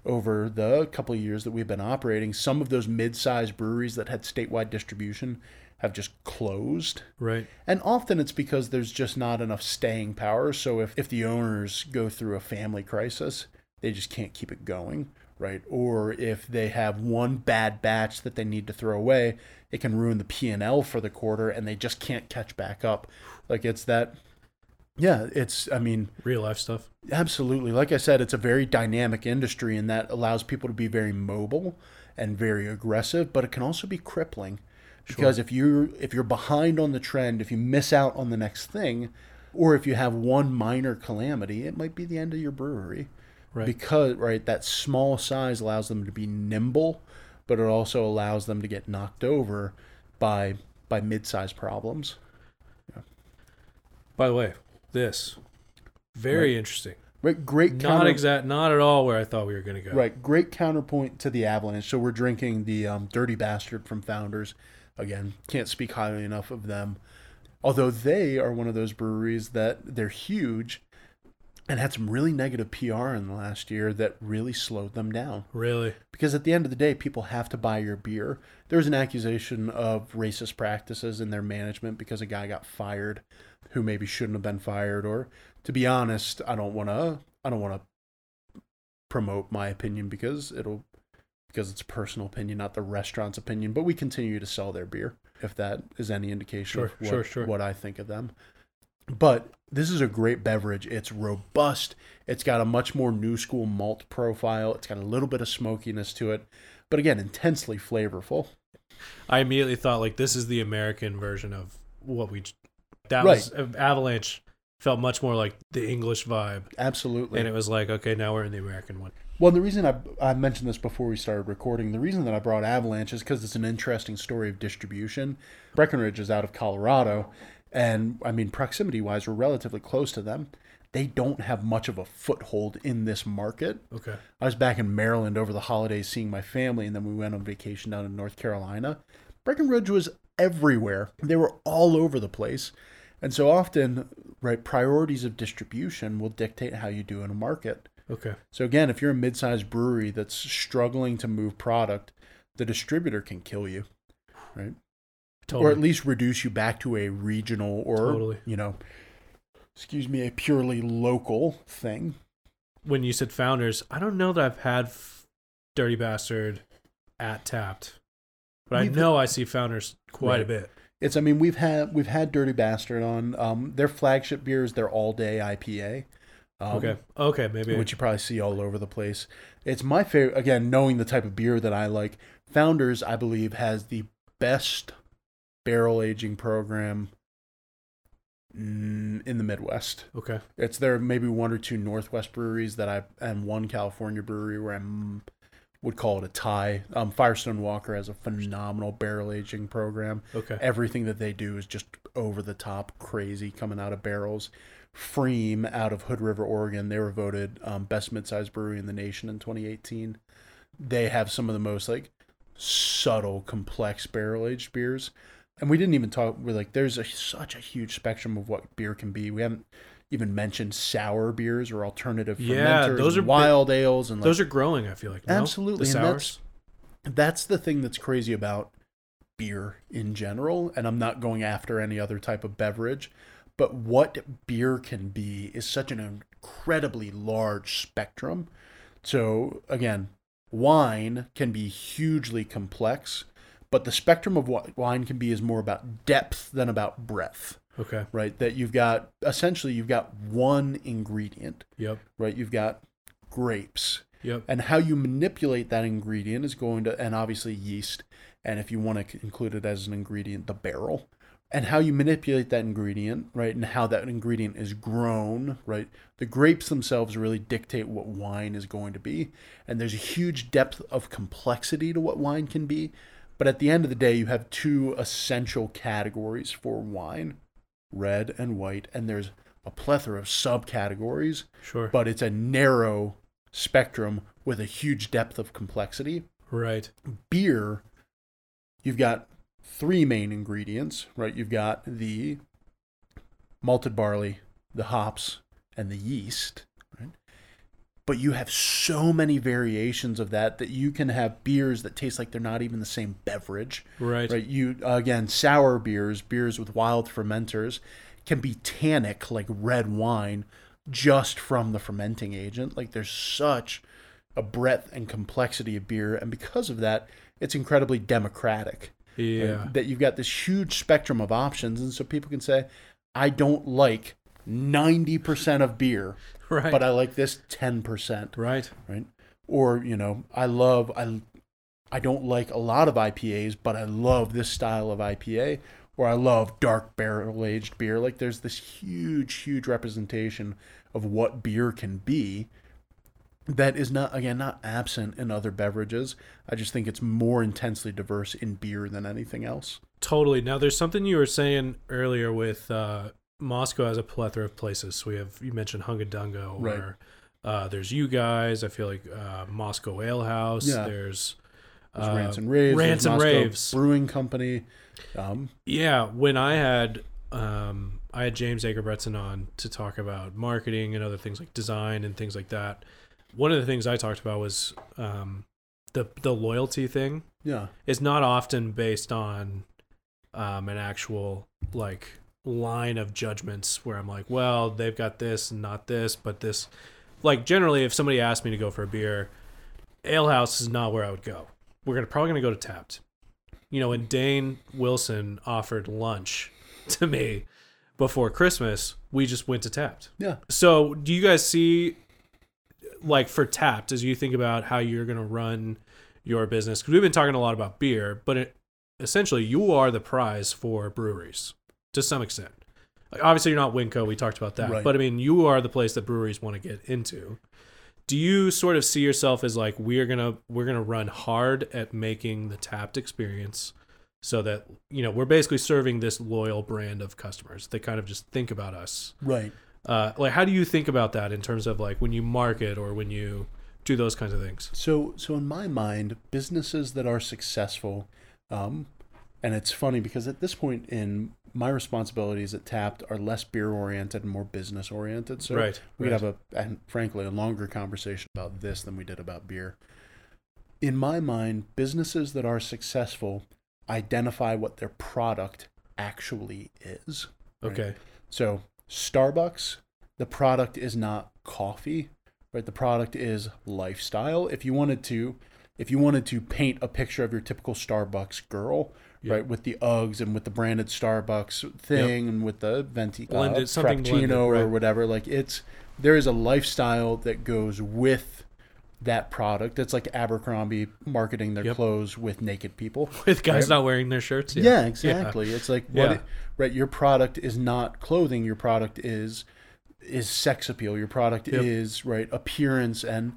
Speaker 2: over the couple of years that we've been operating. Some of those mid sized breweries that had statewide distribution have just closed.
Speaker 1: Right.
Speaker 2: And often it's because there's just not enough staying power. So if, if the owners go through a family crisis, they just can't keep it going. right? Or if they have one bad batch that they need to throw away, it can ruin the P&L for the quarter and they just can't catch back up. Like it's that yeah, it's I mean,
Speaker 1: Real life stuff.
Speaker 2: Absolutely. Like I said, it's a very dynamic industry and that allows people to be very mobile and very aggressive, but it can also be crippling. Because if you're if you're behind on the trend, if you miss out on the next thing, or if you have one minor calamity, it might be the end of your brewery.
Speaker 1: Right.
Speaker 2: Because right, that small size allows them to be nimble, but it also allows them to get knocked over by by mid-sized problems.
Speaker 1: By the way, this very interesting.
Speaker 2: Right, great
Speaker 1: Not
Speaker 2: counter-
Speaker 1: exact. Not at all where I thought we were going to go.
Speaker 2: Right, great counterpoint to the Avalanche. So we're drinking the um, Dirty Bastard from Founders. Again, can't speak highly enough of them. Although they are one of those breweries that they're huge and had some really negative PR in the last year that really slowed them down.
Speaker 1: Really.
Speaker 2: Because at the end of the day, people have to buy your beer. There was an accusation of racist practices in their management because a guy got fired who maybe shouldn't have been fired. Or to be honest, I don't want to. I don't want to promote my opinion because it'll because it's a personal opinion, not the restaurant's opinion. But we continue to sell their beer if that is any indication
Speaker 1: Sure,
Speaker 2: of what,
Speaker 1: sure, sure.
Speaker 2: what I think of them. But this is a great beverage. It's robust. It's got a much more new school malt profile. It's got a little bit of smokiness to it, but again, intensely flavorful.
Speaker 1: I immediately thought like this is the American version of what we. That
Speaker 2: Right.
Speaker 1: was Avalanche felt much more like the English vibe,
Speaker 2: Absolutely.
Speaker 1: and it was like okay, now we're in the American one.
Speaker 2: Well, the reason I, I mentioned this before we started recording, the reason that I brought Avalanche is because it's an interesting story of distribution. Breckenridge is out of Colorado, and I mean, proximity wise, we're relatively close to them. They don't have much of a foothold in this market.
Speaker 1: Okay.
Speaker 2: I was back in Maryland over the holidays seeing my family, and then we went on vacation down in North Carolina. Breckenridge was everywhere, they were all over the place. And so often, right, priorities of distribution will dictate how you do in a market.
Speaker 1: Okay.
Speaker 2: So again, if you're a mid-sized brewery that's struggling to move product, the distributor can kill you, right?
Speaker 1: Totally.
Speaker 2: Or at least reduce you back to a regional or
Speaker 1: Totally.
Speaker 2: you know, excuse me, a purely local thing.
Speaker 1: when you said founders, I don't know that I've had f- Dirty Bastard at Tapped, but I
Speaker 2: We've-
Speaker 1: know I see founders quite a bit.
Speaker 2: It's I mean we've had we've had Dirty Bastard on. Um, their flagship beer is their all day IPA. Um,
Speaker 1: Okay. Okay. Maybe.
Speaker 2: which you probably see all over the place. It's my favorite. Again, knowing the type of beer that I like, Founders, I believe, has the best barrel aging program in the Midwest.
Speaker 1: okay.
Speaker 2: It's there maybe one or two Northwest breweries that I and one California brewery where I would call it a tie. Um, Firestone Walker has a phenomenal barrel aging program.
Speaker 1: Okay.
Speaker 2: Everything that they do is just over the top, crazy, coming out of barrels. pFriem out of Hood River, Oregon, they were voted um, best mid-sized brewery in the nation in 2018. They have some of the most like subtle, complex barrel-aged beers, and we didn't even talk. We're like, there's a, such a huge spectrum of what beer can be. We haven't even mentioned sour beers or alternative
Speaker 1: Yeah,
Speaker 2: fermenters,
Speaker 1: those are
Speaker 2: wild ales, and like,
Speaker 1: Those are growing. I feel like no?
Speaker 2: Absolutely,
Speaker 1: The
Speaker 2: and
Speaker 1: sours.
Speaker 2: that's the thing that's crazy about beer in general and i'm not going after any other type of beverage but what beer can be is such an incredibly large spectrum. So again wine can be hugely complex but the spectrum of what wine can be is more about depth than about breadth.
Speaker 1: Okay.
Speaker 2: right? That you've got essentially you've got one ingredient.
Speaker 1: Yep.
Speaker 2: right? You've got grapes.
Speaker 1: Yep.
Speaker 2: and how you manipulate that ingredient is going to and obviously yeast. And if you want to include it as an ingredient the barrel and how you manipulate that ingredient right and how that ingredient is grown right the grapes themselves really dictate what wine is going to be and there's a huge depth of complexity to what wine can be but at the end of the day you have two essential categories for wine red and white and there's a plethora of subcategories
Speaker 1: Sure.
Speaker 2: but it's a narrow spectrum with a huge depth of complexity.
Speaker 1: right.
Speaker 2: Beer, you've got three main ingredients, right? You've got the malted barley, the hops, and the yeast, right? But you have so many variations of that that you can have beers that taste like they're not even the same beverage
Speaker 1: Right.
Speaker 2: right you again sour beers beers with wild fermenters can be tannic like red wine just from the fermenting agent like there's such a breadth and complexity of beer, and because of that, it's incredibly democratic.
Speaker 1: Yeah.
Speaker 2: That you've got this huge spectrum of options, and so people can say, I don't like 90% of beer, (laughs)
Speaker 1: Right.
Speaker 2: but I like this 10%,
Speaker 1: right.
Speaker 2: right? Or, you know, I love, I, I don't like a lot of IPAs, but I love this style of IPA, or I love dark barrel aged beer. Like there's this huge, huge representation of what beer can be that is not, again, not absent in other beverages. I just think it's more intensely diverse in beer than anything else.
Speaker 1: Totally. Now, there's something you were saying earlier with uh, Moscow has a plethora of places. So we have you mentioned Hunga Dunga, or
Speaker 2: Right.
Speaker 1: uh, there's you guys. I feel like uh, Moscow Ale House.
Speaker 2: Yeah.
Speaker 1: There's
Speaker 2: There's
Speaker 1: uh,
Speaker 2: Rants and Raves.
Speaker 1: Rants and
Speaker 2: Moscow
Speaker 1: Raves.
Speaker 2: Brewing Company. Um,
Speaker 1: Yeah, when I had um, I had James Agerbretson on to talk about marketing and other things like design and things like that. One of the things I talked about was um, the the loyalty thing
Speaker 2: yeah.
Speaker 1: is not often based on um, an actual like line of judgments where I'm like, well, they've got this and not this, but this. Like generally, if somebody asked me to go for a beer, Ale House is not where I would go. We're gonna probably gonna go to Tapped. You know, when Dane Wilson offered lunch to me before Christmas, we just went to Tapped.
Speaker 2: Yeah.
Speaker 1: So, do you guys see, like, for Tapped, as you think about how you're going to run your business? Because we've been talking a lot about beer, but it, essentially, you are the prize for breweries to some extent. Like, obviously, you're not Winco. We talked about that,
Speaker 2: Right.
Speaker 1: but I mean, you are the place that breweries want to get into. Do you sort of see yourself as like we're gonna we're gonna run hard at making the Tapped experience? so that you know we're basically serving this loyal brand of customers they kind of just think about us
Speaker 2: Right.
Speaker 1: Uh, like how do you think about that in terms of like when you market or when you do those kinds of things
Speaker 2: So, so in my mind, businesses that are successful, um, and it's funny because at this point in my responsibilities at Tapped are less beer oriented and more business oriented. So
Speaker 1: right
Speaker 2: we could
Speaker 1: right.
Speaker 2: have a, and frankly, a longer conversation about this than we did about beer. In my mind, businesses that are successful identify what their product actually is. right?
Speaker 1: okay
Speaker 2: So Starbucks, the product is not coffee, right? The product is lifestyle. If you wanted to, if you wanted to paint a picture of your typical Starbucks girl,
Speaker 1: Yep.
Speaker 2: right, with the Uggs and with the branded Starbucks thing and with the venti
Speaker 1: Blended-
Speaker 2: uh,
Speaker 1: something
Speaker 2: frappuccino
Speaker 1: blended,
Speaker 2: or whatever, like it's there is a lifestyle that goes with that product. It's like Abercrombie marketing their
Speaker 1: Yep.
Speaker 2: clothes with naked people. (laughs)
Speaker 1: with guys
Speaker 2: Right.
Speaker 1: not wearing their shirts
Speaker 2: Yeah, exactly. It's like what
Speaker 1: Yeah.
Speaker 2: it, right. Your product is not clothing. Your product is is sex appeal. Your product
Speaker 1: Yep.
Speaker 2: is right appearance and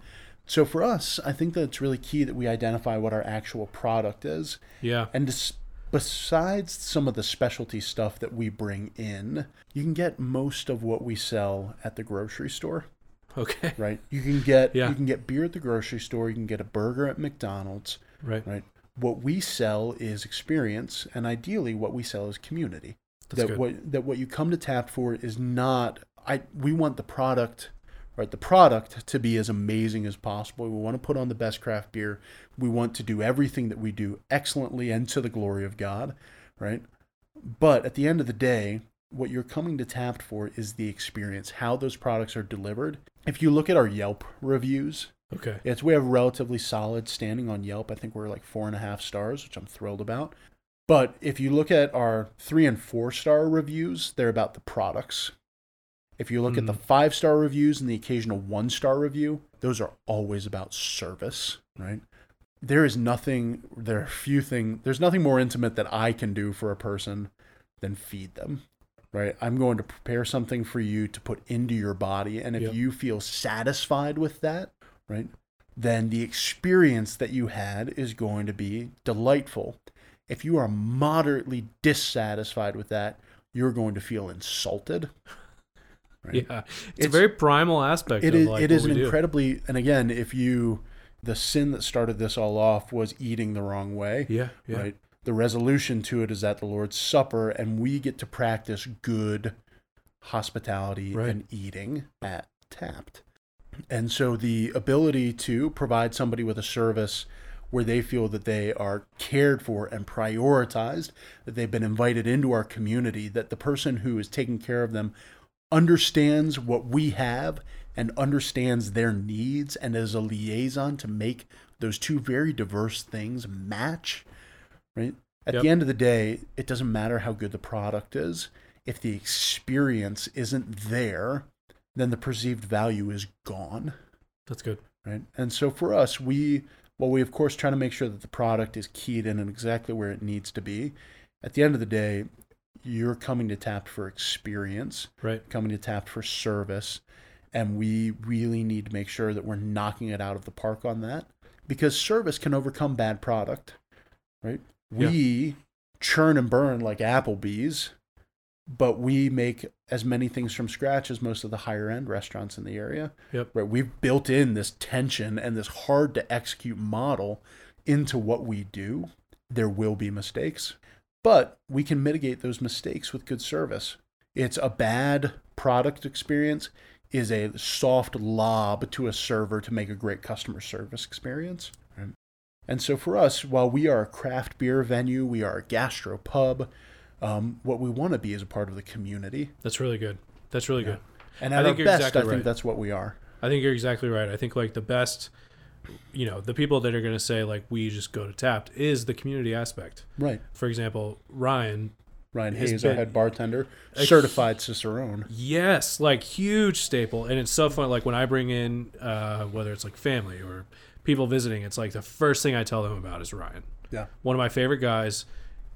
Speaker 2: so for us, I think that it's really key that we identify what our actual product is.
Speaker 1: yeah
Speaker 2: And dis- besides some of the specialty stuff that we bring in, you can get most of what we sell at the grocery store
Speaker 1: okay (laughs)
Speaker 2: right? You can get
Speaker 1: Yeah.
Speaker 2: you can get beer at the grocery store, you can get a burger at McDonald's,
Speaker 1: right
Speaker 2: right? What we sell is experience, and ideally, what we sell is community.
Speaker 1: That's
Speaker 2: that
Speaker 1: good.
Speaker 2: what that what you come to tap for is not. I we want the product, right? The product to be as amazing as possible. We want to put on the best craft beer. We want to do everything that we do excellently and to the glory of God, right? But at the end of the day, what you're coming to Tapped for is the experience, how those products are delivered. If you look at our Yelp reviews,
Speaker 1: okay
Speaker 2: it's we have relatively solid standing on Yelp. I think we're like four and a half stars, which I'm thrilled about. But if you look at our three and four star reviews, they're about the products. If you look at the
Speaker 1: Mhm.
Speaker 2: five star reviews and the occasional one star review, those are always about service, right? There is nothing, there are few things, there's nothing more intimate that I can do for a person than feed them, right? I'm going to prepare something for you to put into your body. And if
Speaker 1: Yep.
Speaker 2: you feel satisfied with that, right, then the experience that you had is going to be delightful. If you are moderately dissatisfied with that, you're going to feel insulted. Right?
Speaker 1: yeah it's, a very primal aspect
Speaker 2: It
Speaker 1: of
Speaker 2: is.
Speaker 1: like
Speaker 2: it is an
Speaker 1: we do.
Speaker 2: incredibly. And again, if you, the sin that started this all off was eating the wrong way.
Speaker 1: yeah yeah
Speaker 2: Right. The resolution to it is at the Lord's Supper, and we get to practice good hospitality
Speaker 1: Right.
Speaker 2: and eating at Tapped. And so the ability to provide somebody with a service where they feel that they are cared for and prioritized, that they've been invited into our community, that the person who is taking care of them understands what we have and understands their needs and is a liaison to make those two very diverse things match, right? At
Speaker 1: Yep.
Speaker 2: the end of the day, it doesn't matter how good the product is. If the experience isn't there, then the perceived value is gone
Speaker 1: That's good.
Speaker 2: right? And so for us, we well, we of course try to make sure that the product is keyed in and exactly where it needs to be. At the end of the day, you're coming to Tapped for experience,
Speaker 1: Right.
Speaker 2: coming to Tapped for service, and we really need to make sure that we're knocking it out of the park on that because service can overcome bad product, right?
Speaker 1: Yeah.
Speaker 2: We churn and burn like Applebee's, but we make as many things from scratch as most of the higher end restaurants in the area.
Speaker 1: Yep.
Speaker 2: Right. We've built in this tension and this hard to execute model into what we do. There will be mistakes, but we can mitigate those mistakes with good service. It's a bad product experience is a soft lob to a server to make a great customer service experience. Right? And so for us, while we are a craft beer venue, we are a gastro pub, um, what we want to be is a part of the community.
Speaker 1: That's really good. That's really
Speaker 2: Yeah.
Speaker 1: good.
Speaker 2: And
Speaker 1: I
Speaker 2: at
Speaker 1: think
Speaker 2: our best,
Speaker 1: exactly
Speaker 2: I think that's what we are.
Speaker 1: I think you're exactly right. I think like the best, you know, the people that are going to say like we just go to Tapped is the community aspect.
Speaker 2: Right.
Speaker 1: For example, Ryan.
Speaker 2: Ryan Hayes, our head bartender, certified Cicerone.
Speaker 1: Yes, like huge staple, and it's so fun. Like when I bring in, uh, whether it's like family or people visiting, it's like the first thing I tell them about is Ryan.
Speaker 2: Yeah.
Speaker 1: one of my favorite guys.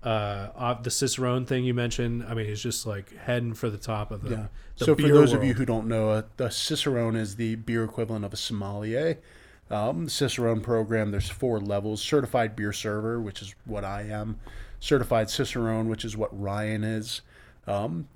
Speaker 1: Uh, uh, the Cicerone thing you mentioned, I mean, he's just like heading for the top of the.
Speaker 2: Yeah.
Speaker 1: the
Speaker 2: So for those of you who don't know, uh, the Cicerone is the beer equivalent of a sommelier. Um, the Cicerone program, there's four levels: certified beer server, which is what I am; certified Cicerone, which is what Ryan is. Um,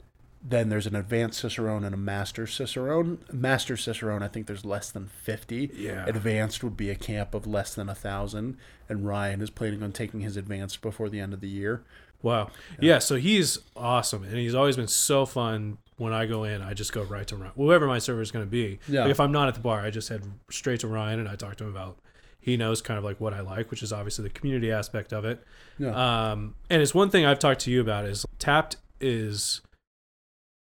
Speaker 2: then there's an advanced Cicerone and a master Cicerone. Master Cicerone, I think there's less than 50.
Speaker 1: Yeah.
Speaker 2: Advanced would be a camp of less than a thousand, and Ryan is planning on taking his advanced before the end of the year.
Speaker 1: Wow. Yeah. so he's awesome, and he's always been so fun. When I go in, I just go right to Ryan, whoever my server is going to be.
Speaker 2: Yeah.
Speaker 1: Like if I'm not at the bar, I just head straight to Ryan and I talk to him about. He knows kind of like what I like, which is obviously the community aspect of it.
Speaker 2: Yeah.
Speaker 1: Um, and it's one thing I've talked to you about is Tapped is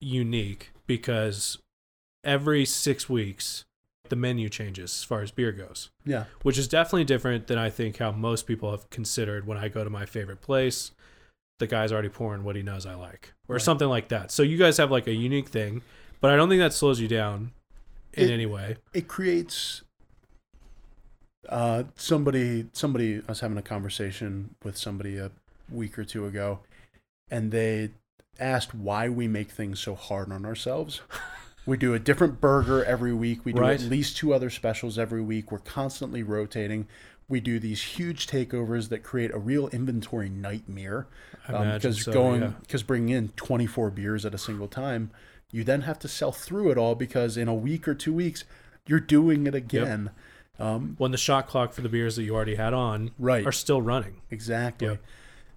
Speaker 1: unique because every six weeks the menu changes as far as beer goes,
Speaker 2: yeah.
Speaker 1: which is definitely different than I think how most people have considered when I go to my favorite place. The guy's already pouring what he knows I like, or
Speaker 2: Right.
Speaker 1: something like that. So you guys have like a unique thing, but I don't think that slows you down in
Speaker 2: It-
Speaker 1: any way.
Speaker 2: it creates uh somebody somebody I was having a conversation with somebody a week or two ago and they asked why we make things so hard on ourselves. (laughs) We do a different burger every week. We do
Speaker 1: Right.
Speaker 2: at least two other specials every week. We're constantly rotating. We do these huge takeovers that create a real inventory nightmare. Because
Speaker 1: so,
Speaker 2: going,
Speaker 1: yeah.
Speaker 2: because bringing in 24 beers at a single time, you then have to sell through it all because in a week or two weeks, you're doing it again. Um,
Speaker 1: when the shot clock for the beers that you already had on
Speaker 2: Right.
Speaker 1: are still running.
Speaker 2: Exactly.
Speaker 1: Yep.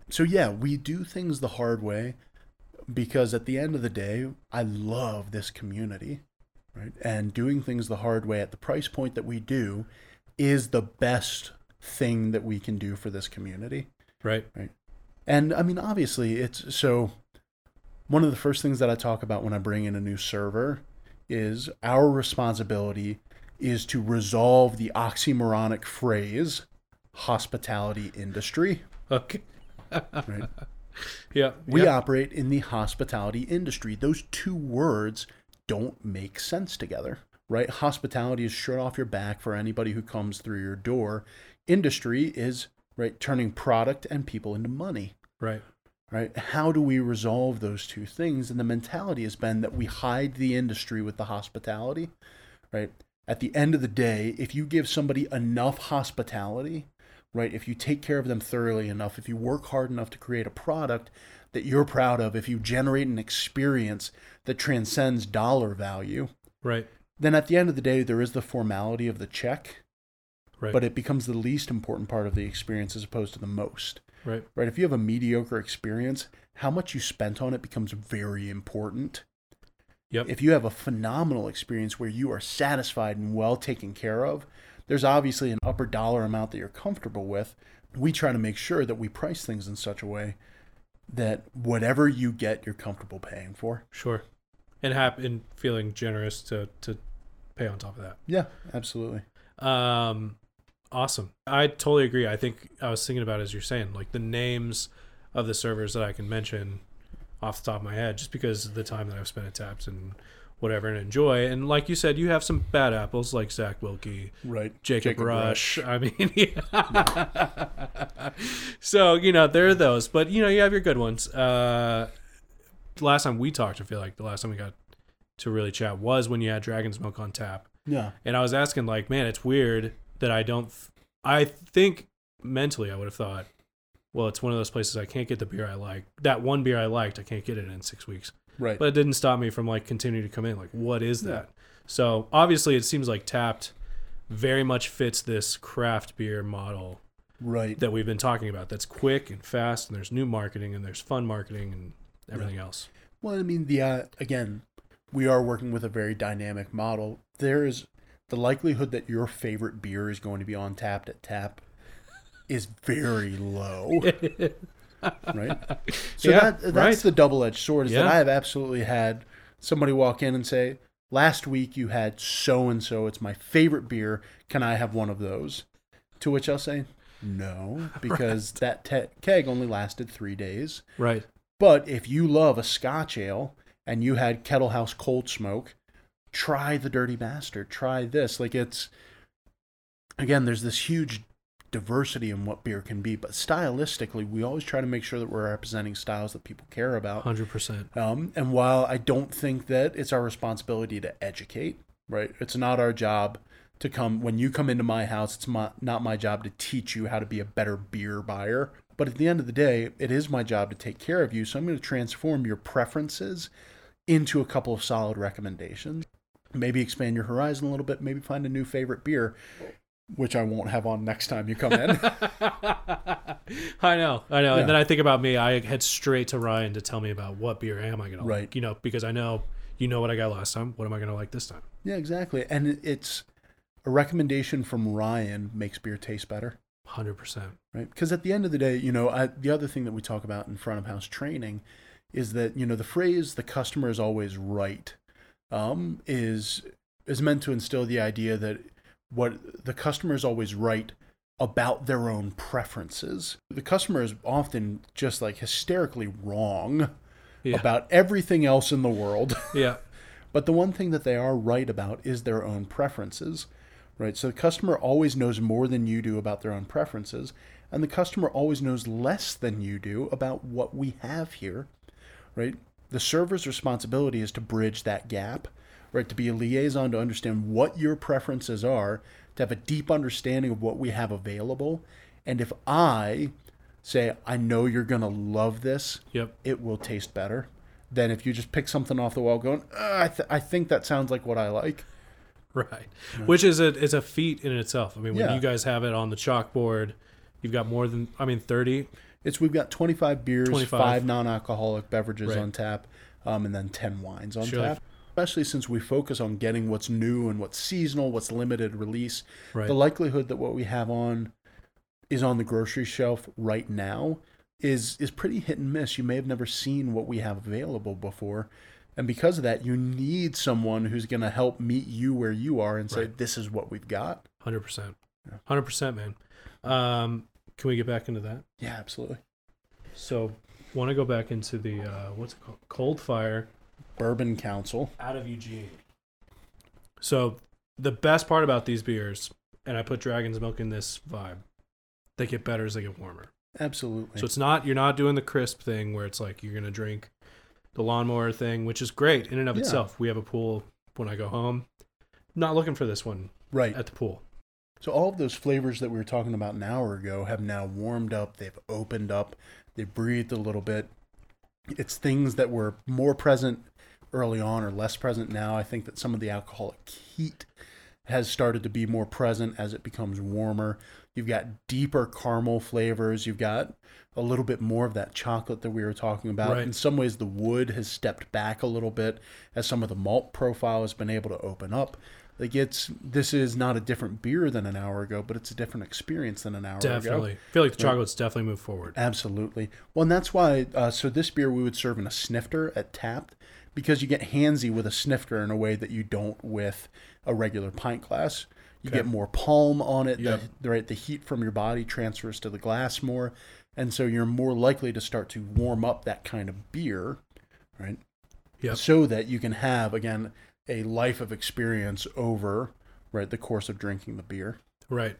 Speaker 2: So yeah, we do things the hard way because at the end of the day, I love this community, right? And doing things the hard way at the price point that we do is the best thing that we can do for this community.
Speaker 1: Right. Right.
Speaker 2: And I mean, obviously, it's so one of the first things that I talk about when I bring in a new server is our responsibility is to resolve the oxymoronic phrase hospitality industry.
Speaker 1: Okay. (laughs)
Speaker 2: Right.
Speaker 1: Yeah.
Speaker 2: We
Speaker 1: yeah.
Speaker 2: operate in the hospitality industry. Those two words don't make sense together, right? Hospitality is shirt off your back for anybody who comes through your door. Industry is, right, turning product and people into money,
Speaker 1: Right.
Speaker 2: right? How do we resolve those two things? And the mentality has been that we hide the industry with the hospitality, right? At the end of the day, if you give somebody enough hospitality, right? If you take care of them thoroughly enough, if you work hard enough to create a product that you're proud of, if you generate an experience that transcends dollar value,
Speaker 1: Right.
Speaker 2: then at the end of the day, there is the formality of the check,
Speaker 1: Right.
Speaker 2: but it becomes the least important part of the experience as opposed to the most,
Speaker 1: right.
Speaker 2: right? If you have a mediocre experience, how much you spent on it becomes very important.
Speaker 1: Yep.
Speaker 2: If you have a phenomenal experience where you are satisfied and well taken care of, there's obviously an upper dollar amount that you're comfortable with. We try to make sure that we price things in such a way that whatever you get, you're comfortable paying for.
Speaker 1: Sure. and happy and feeling generous to to pay on top of that.
Speaker 2: Yeah, absolutely.
Speaker 1: Um, awesome. I totally agree. I think I was thinking about as you're saying, like the names of the servers that I can mention off the top of my head, just because of the time that I've spent at Taps and whatever and enjoy. And like you said, you have some bad apples like Zach Wilkie,
Speaker 2: Right.
Speaker 1: Jacob, Rush. I mean, (laughs) yeah. so you know there are those, but you know you have your good ones. Uh, last time we talked, I feel like the last time we got to really chat was when you had Dragon's Milk on tap.
Speaker 2: Yeah.
Speaker 1: And I was asking, like, man, it's weird that I don't. Th- I think mentally, I would have thought, well, it's one of those places I can't get the beer I like. That one beer I liked, I can't get it in six weeks.
Speaker 2: Right.
Speaker 1: But it didn't stop me from like continuing to come in. Like, what is
Speaker 2: Yeah.
Speaker 1: that? So obviously, it seems like Tapped very much fits this craft beer model
Speaker 2: right.
Speaker 1: that we've been talking about. That's quick and fast, and there's new marketing, and there's fun marketing, and everything else.
Speaker 2: Well, I mean, the uh, again, we are working with a very dynamic model. There is the likelihood that your favorite beer is going to be on tapped at tap is very low, (laughs) right? (laughs) So
Speaker 1: Yeah,
Speaker 2: that that's
Speaker 1: right.
Speaker 2: the double-edged sword. Is that I have absolutely had somebody walk in and say, "Last week you had so and so. It's my favorite beer. Can I have one of those?" To which I'll say, "No," (laughs) because that te- keg only lasted three days.
Speaker 1: right.
Speaker 2: But if you love a Scotch ale and you had Kettle House Cold Smoke, try the Dirty Bastard. Try this. Like it's again, there's this huge diversity in what beer can be, but stylistically, we always try to make sure that we're representing styles that people care about.
Speaker 1: Hundred percent.
Speaker 2: Um, and while I don't think that it's our responsibility to educate, right? It's not our job to come when you come into my house. It's my, not my job to teach you how to be a better beer buyer. But at the end of the day, it is my job to take care of you. So I'm going to transform your preferences into a couple of solid recommendations. Maybe expand your horizon a little bit. Maybe find a new favorite beer, which I won't have on next time you come in. (laughs)
Speaker 1: I know, I know.
Speaker 2: Yeah.
Speaker 1: And then I think about me. I head straight to Ryan to tell me about what beer am I gonna
Speaker 2: Right.
Speaker 1: like. You know, because I know you know what I got last time. What am I gonna like this time?
Speaker 2: yeah, exactly. And it's a recommendation from Ryan makes beer taste better.
Speaker 1: Hundred percent.
Speaker 2: right? Because at the end of the day, you know, I, the other thing that we talk about in front of house training is that you know the phrase "the customer is always right" um, is is meant to instill the idea that what the customer is always right about their own preferences. The customer is often just like hysterically wrong
Speaker 1: Yeah.
Speaker 2: about everything else in the world. (laughs)
Speaker 1: Yeah.
Speaker 2: But the one thing that they are right about is their own preferences, right? So the customer always knows more than you do about their own preferences, and the customer always knows less than you do about what we have here, right? The server's responsibility is to bridge that gap, right? To be a liaison to understand what your preferences are, to have a deep understanding of what we have available. And if I say, I know you're going to love this,
Speaker 1: Yep.
Speaker 2: it will taste better than if you just pick something off the wall going, "Uh, I, th- I think that sounds like what I like.
Speaker 1: Right. Which is a is a feat in itself. I mean, when
Speaker 2: Yeah.
Speaker 1: you guys have it on the chalkboard, you've got more than I mean thirty.
Speaker 2: It's we've got 25 beers,
Speaker 1: 25.
Speaker 2: five non-alcoholic beverages
Speaker 1: Right.
Speaker 2: on tap, um, and then 10 wines on
Speaker 1: Sure.
Speaker 2: tap. Especially since we focus on getting what's new and what's seasonal, what's limited release.
Speaker 1: Right.
Speaker 2: The likelihood that what we have on is on the grocery shelf right now is is pretty hit and miss. You may have never seen what we have available before. And because of that, you need someone who's going to help meet you where you are and say,
Speaker 1: Right.
Speaker 2: "This is what we've got."
Speaker 1: Hundred percent.
Speaker 2: Yeah.
Speaker 1: Hundred percent, man. Um, can we get back into that?
Speaker 2: Yeah, absolutely.
Speaker 1: So, want to go back into the uh, what's it called? Cold Fire
Speaker 2: Bourbon County.
Speaker 1: out of Eugene. So, the best part about these beers, and I put Dragon's Milk in this vibe, they get better as they get warmer.
Speaker 2: Absolutely.
Speaker 1: So it's not you're not doing the crisp thing where it's like you're gonna drink the lawnmower thing, which is great in and of
Speaker 2: Yeah.
Speaker 1: itself. We have a pool when I go home. Not looking for this one
Speaker 2: right.
Speaker 1: at the pool.
Speaker 2: So all of those flavors that we were talking about an hour ago have now warmed up. They've opened up. They've breathed a little bit. It's things that were more present early on or less present now. I think that some of the alcoholic heat has started to be more present as it becomes warmer. You've got deeper caramel flavors. You've got a little bit more of that chocolate that we were talking about.
Speaker 1: Right.
Speaker 2: In some ways, the wood has stepped back a little bit as some of the malt profile has been able to open up. Like it's this is not a different beer than an hour ago, but it's a different experience than an hour ago.
Speaker 1: Definitely. I feel like the chocolates definitely moved forward.
Speaker 2: Absolutely. Well, and that's why. Uh, so this beer we would serve in a snifter at Tapped because you get handsy with a snifter in a way that you don't with a regular pint glass. You
Speaker 1: Okay.
Speaker 2: get more palm on it.
Speaker 1: Yep.
Speaker 2: The, right, the heat from your body transfers to the glass more, and so you're more likely to start to warm up that kind of beer, right?
Speaker 1: Yep.
Speaker 2: So that you can have again a life of experience over right the course of drinking the beer.
Speaker 1: Right.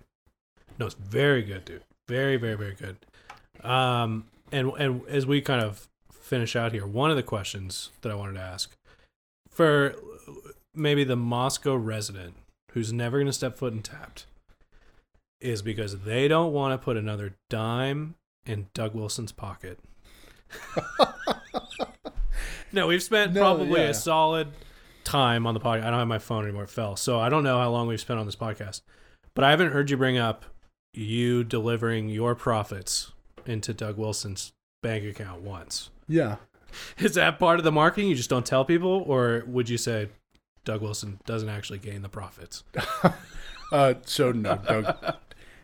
Speaker 1: No, it's very good, dude. Very, very, very good. Um, and and as we kind of finish out here, one of the questions that I wanted to ask for maybe the Moscow resident who's never going to step foot in Tapped is because they don't want to put another dime in Doug Wilson's pocket. (laughs) no, we've spent
Speaker 2: No,
Speaker 1: probably
Speaker 2: yeah.
Speaker 1: a solid time on the podcast. I don't have my phone anymore. It fell. So I don't know how long we've spent on this podcast. But I haven't heard you bring up you delivering your profits into Doug Wilson's bank account once.
Speaker 2: Yeah. (laughs)
Speaker 1: Is that part of the marketing? You just don't tell people? Or would you say Doug Wilson doesn't actually gain the profits? (laughs)
Speaker 2: Uh, so no, Doug.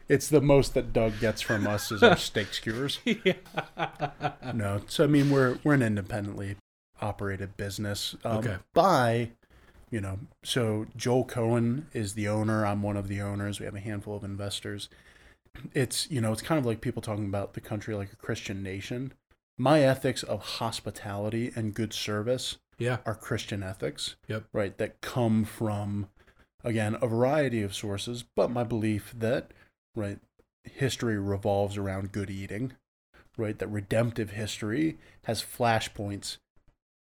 Speaker 2: It's the most that Doug gets from us is our steak skewers. (laughs)
Speaker 1: yeah.
Speaker 2: No, so I mean we're we're an independently operated business. Um,
Speaker 1: Okay.
Speaker 2: By, you know, so Joel Cohen is the owner. I'm one of the owners. We have a handful of investors. It's you know it's kind of like people talking about the country like a Christian nation. My ethics of hospitality and good service
Speaker 1: Yeah.
Speaker 2: are Christian ethics.
Speaker 1: Yep.
Speaker 2: Right. That come from, again, a variety of sources, but my belief that, right, history revolves around good eating, right? That redemptive history has flashpoints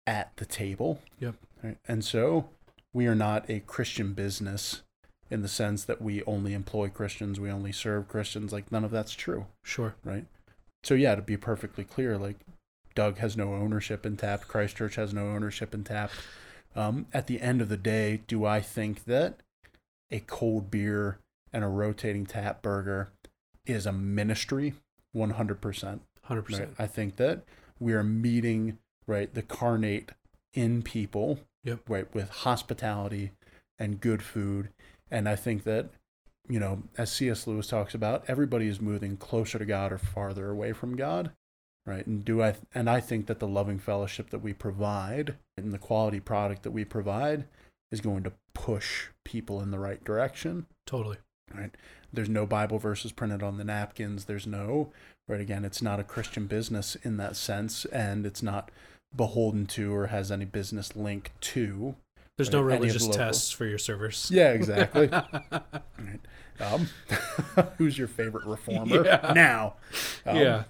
Speaker 2: at the table.
Speaker 1: Yep.
Speaker 2: Right? And so we are not a Christian business in the sense that we only employ Christians, we only serve Christians. Like, none of that's true
Speaker 1: Sure.
Speaker 2: right? So yeah, to be perfectly clear, like Doug has no ownership in Tapped, Christchurch has no ownership in Tapped. Um, at the end of the day, do I think that a cold beer and a rotating tap burger is a ministry? One hundred percent.
Speaker 1: 100%.
Speaker 2: I think that we are meeting right the carnate in people.
Speaker 1: Yep.
Speaker 2: Right with hospitality and good food, and I think that you know, as C.S. Lewis talks about, everybody is moving closer to God or farther away from God, right? And do I and I think that the loving fellowship that we provide and the quality product that we provide is going to push people in the right direction.
Speaker 1: Totally.
Speaker 2: Right? There's no Bible verses printed on the napkins. There's no right again. It's not a Christian business in that sense, and it's not beholden to or has any business link to.
Speaker 1: There's no
Speaker 2: Right, any the
Speaker 1: religious tests for your servers.
Speaker 2: Yeah, exactly. (laughs) Right. Um, (laughs) who's your favorite reformer
Speaker 1: Yeah.
Speaker 2: now? Um,
Speaker 1: yeah.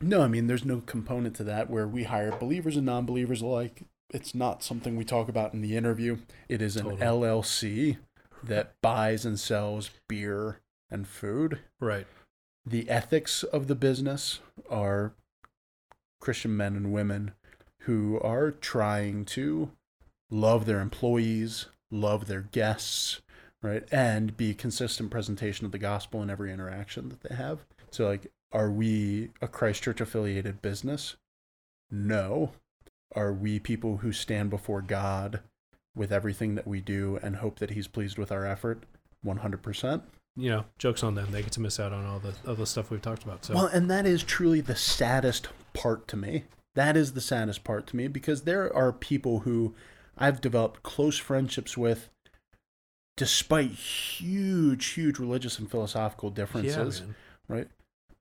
Speaker 2: No, I mean, there's no component to that where we hire believers and non believers alike. It's not something we talk about in the interview. It is an
Speaker 1: Totally.
Speaker 2: LLC that buys and sells beer and food.
Speaker 1: Right.
Speaker 2: The ethics of the business are Christian men and women who are trying to love their employees, love their guests, right? And be consistent presentation of the gospel in every interaction that they have. So, like, are we a Christchurch affiliated business? No. Are we people who stand before God with everything that we do and hope that He's pleased with our effort? 100%.
Speaker 1: You know, jokes on them. They get to miss out on all the other stuff we've talked about. So
Speaker 2: Well, and that is truly the saddest part to me. That is the saddest part to me because there are people who I've developed close friendships with despite huge, huge religious and philosophical differences,
Speaker 1: man.
Speaker 2: right?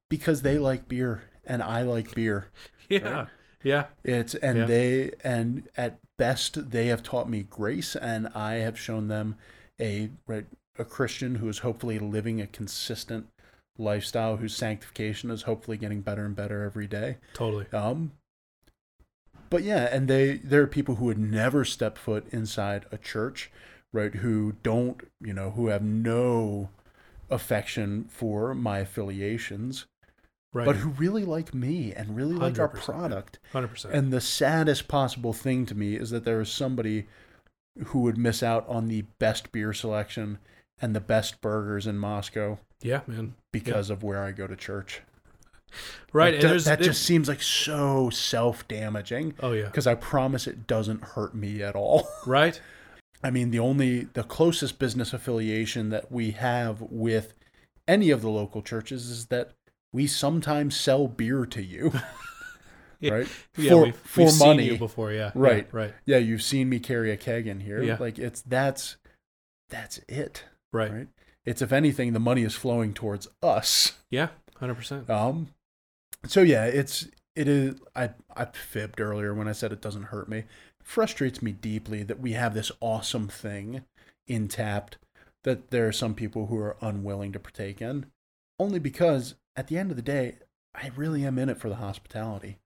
Speaker 2: Because they like beer and I like beer. (laughs)
Speaker 1: Yeah.
Speaker 2: Right.
Speaker 1: Yeah.
Speaker 2: It's and
Speaker 1: Yeah.
Speaker 2: they and at best they have taught me grace and I have shown them a right a Christian who is hopefully living a consistent lifestyle whose sanctification is hopefully getting better and better every day.
Speaker 1: Totally.
Speaker 2: Um but yeah, and they there are people who would never step foot inside a church, right, who don't, you know, who have no affection for my affiliations,
Speaker 1: Right.
Speaker 2: but who really like me and really like our
Speaker 1: 100%.
Speaker 2: product.
Speaker 1: Hundred percent.
Speaker 2: And the saddest possible thing to me is that there is somebody who would miss out on the best beer selection and the best burgers in Moscow
Speaker 1: Yeah, man.
Speaker 2: because of where I go to church.
Speaker 1: Right.
Speaker 2: Like, that,
Speaker 1: there's,
Speaker 2: that
Speaker 1: there's-
Speaker 2: just seems like so self damaging
Speaker 1: Oh yeah.
Speaker 2: because I promise it doesn't hurt me at all. (laughs)
Speaker 1: Right.
Speaker 2: I mean, the only the closest business affiliation that we have with any of the local churches is that we sometimes sell beer to you. (laughs)
Speaker 1: Yeah.
Speaker 2: Right?
Speaker 1: Yeah,
Speaker 2: for
Speaker 1: we've,
Speaker 2: for
Speaker 1: we've
Speaker 2: money.
Speaker 1: you before. Yeah. yeah,
Speaker 2: Right.
Speaker 1: right.
Speaker 2: yeah, you've seen me carry a keg in here.
Speaker 1: Yeah.
Speaker 2: Like it's that's that's it.
Speaker 1: Right.
Speaker 2: Right. It's if anything, the money is flowing towards us.
Speaker 1: Yeah. Hundred percent.
Speaker 2: Um, so yeah, it's it is. I I fibbed earlier when I said it doesn't hurt me. It frustrates me deeply that we have this awesome thing in Tapped that there are some people who are unwilling to partake in, only because at the end of the day, I really am in it for the hospitality.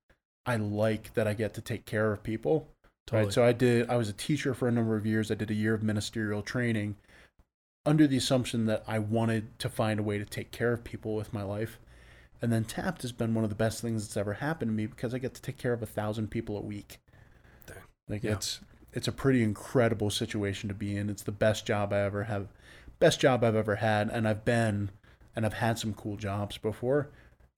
Speaker 2: I like that I get to take care of people.
Speaker 1: Totally.
Speaker 2: Right. So I did. I was a teacher for a number of years. I did a year of ministerial training, under the assumption that I wanted to find a way to take care of people with my life. And then Tapped has been one of the best things that's ever happened to me because I get to take care of a thousand people a week.
Speaker 1: Dang.
Speaker 2: Like
Speaker 1: Yeah.
Speaker 2: it's it's a pretty incredible situation to be in. It's the best job I ever have, best job I've ever had, and I've been, and I've had some cool jobs before.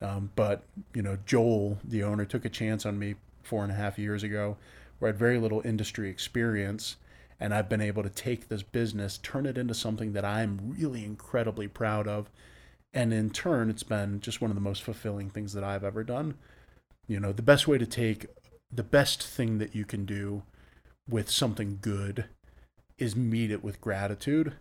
Speaker 2: Um, but you know, Joel, the owner, took a chance on me four and a half years ago, where I had very little industry experience, and I've been able to take this business, turn it into something that I'm really incredibly proud of, and in turn, it's been just one of the most fulfilling things that I've ever done. You know, the best way to take the best thing that you can do with something good is meet it with gratitude.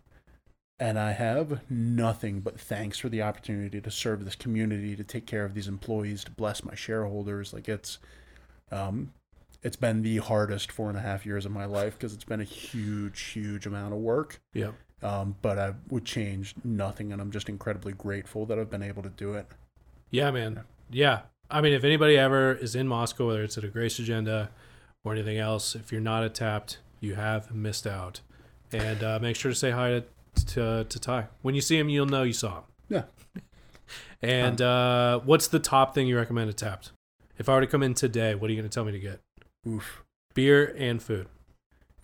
Speaker 2: And I have nothing but thanks for the opportunity to serve this community, to take care of these employees, to bless my shareholders. Like it's, um, it's been the hardest four and a half years of my life because it's been a huge, huge amount of work.
Speaker 1: Yeah.
Speaker 2: Um, but I would change nothing, and I'm just incredibly grateful that I've been able to do it.
Speaker 1: Yeah, man. Yeah. I mean, if anybody ever is in Moscow, whether it's at a Grace Agenda or anything else, if you're not at Tapped, you have missed out. And uh, make sure to say hi to, to to Ty. When you see him, you'll know you saw him.
Speaker 2: Yeah. (laughs)
Speaker 1: And uh, what's the top thing you recommend at Tapped? If I were to come in today, what are you going to tell me to get?
Speaker 2: Oof.
Speaker 1: Beer and food.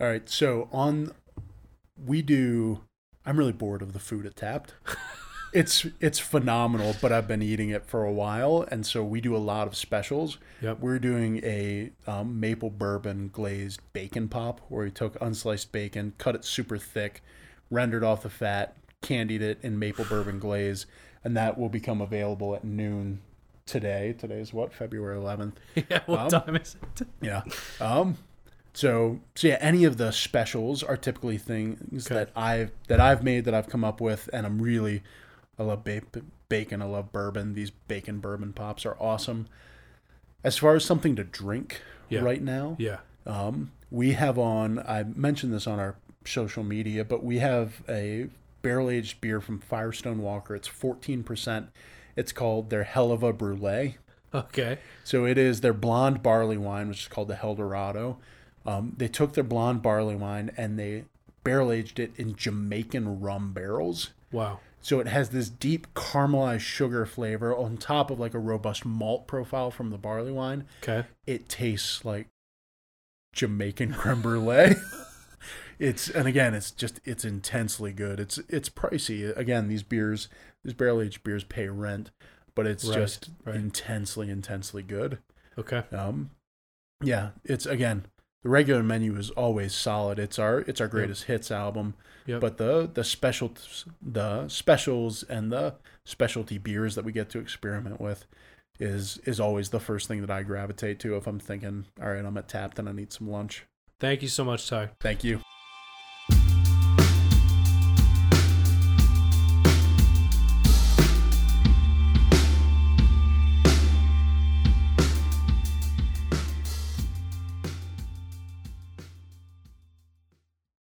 Speaker 2: All right, so on we do I'm really bored of the food at Tapped. it's it's phenomenal, but I've been eating it for a while and so we do a lot of specials.
Speaker 1: Yep.
Speaker 2: We're doing a um, maple bourbon glazed bacon pop where we took unsliced bacon, cut it super thick, rendered off the fat, candied it in maple bourbon glaze, and that will become available at noon today. Today is what? February 11th. (laughs)
Speaker 1: yeah. What
Speaker 2: Um,
Speaker 1: time is it?
Speaker 2: Yeah. Um. So so yeah, any of the specials are typically things
Speaker 1: Okay.
Speaker 2: that I've that I've made that I've come up with, and I'm really I love ba- bacon. I love bourbon. These bacon bourbon pops are awesome. As far as something to drink
Speaker 1: Yeah.
Speaker 2: right now,
Speaker 1: Yeah.
Speaker 2: um, we have on. I mentioned this on our social media, but we have a barrel aged beer from Firestone Walker. It's 14%. It's called their Hell of a Brulee.
Speaker 1: Okay.
Speaker 2: So it is their blonde barley wine, which is called the Helldorado. Um, they took their blonde barley wine and they barrel aged it in Jamaican rum barrels.
Speaker 1: Wow.
Speaker 2: So it has this deep caramelized sugar flavor on top of like a robust malt profile from the barley wine.
Speaker 1: Okay.
Speaker 2: It tastes like Jamaican creme brulee. (laughs) it's and again, it's just it's intensely good. It's it's pricey. Again, these beers, these barrel aged beers pay rent, but it's
Speaker 1: Right,
Speaker 2: just
Speaker 1: right.
Speaker 2: intensely, intensely good.
Speaker 1: Okay.
Speaker 2: Um, yeah, it's again the regular menu is always solid. It's our it's our greatest hits album,
Speaker 1: Yep.
Speaker 2: but the the special the specials and the specialty beers that we get to experiment with is is always the first thing that I gravitate to if I'm thinking, all right, I'm at Tapped and I need some lunch.
Speaker 1: Thank you so much, Ty.
Speaker 2: Thank you.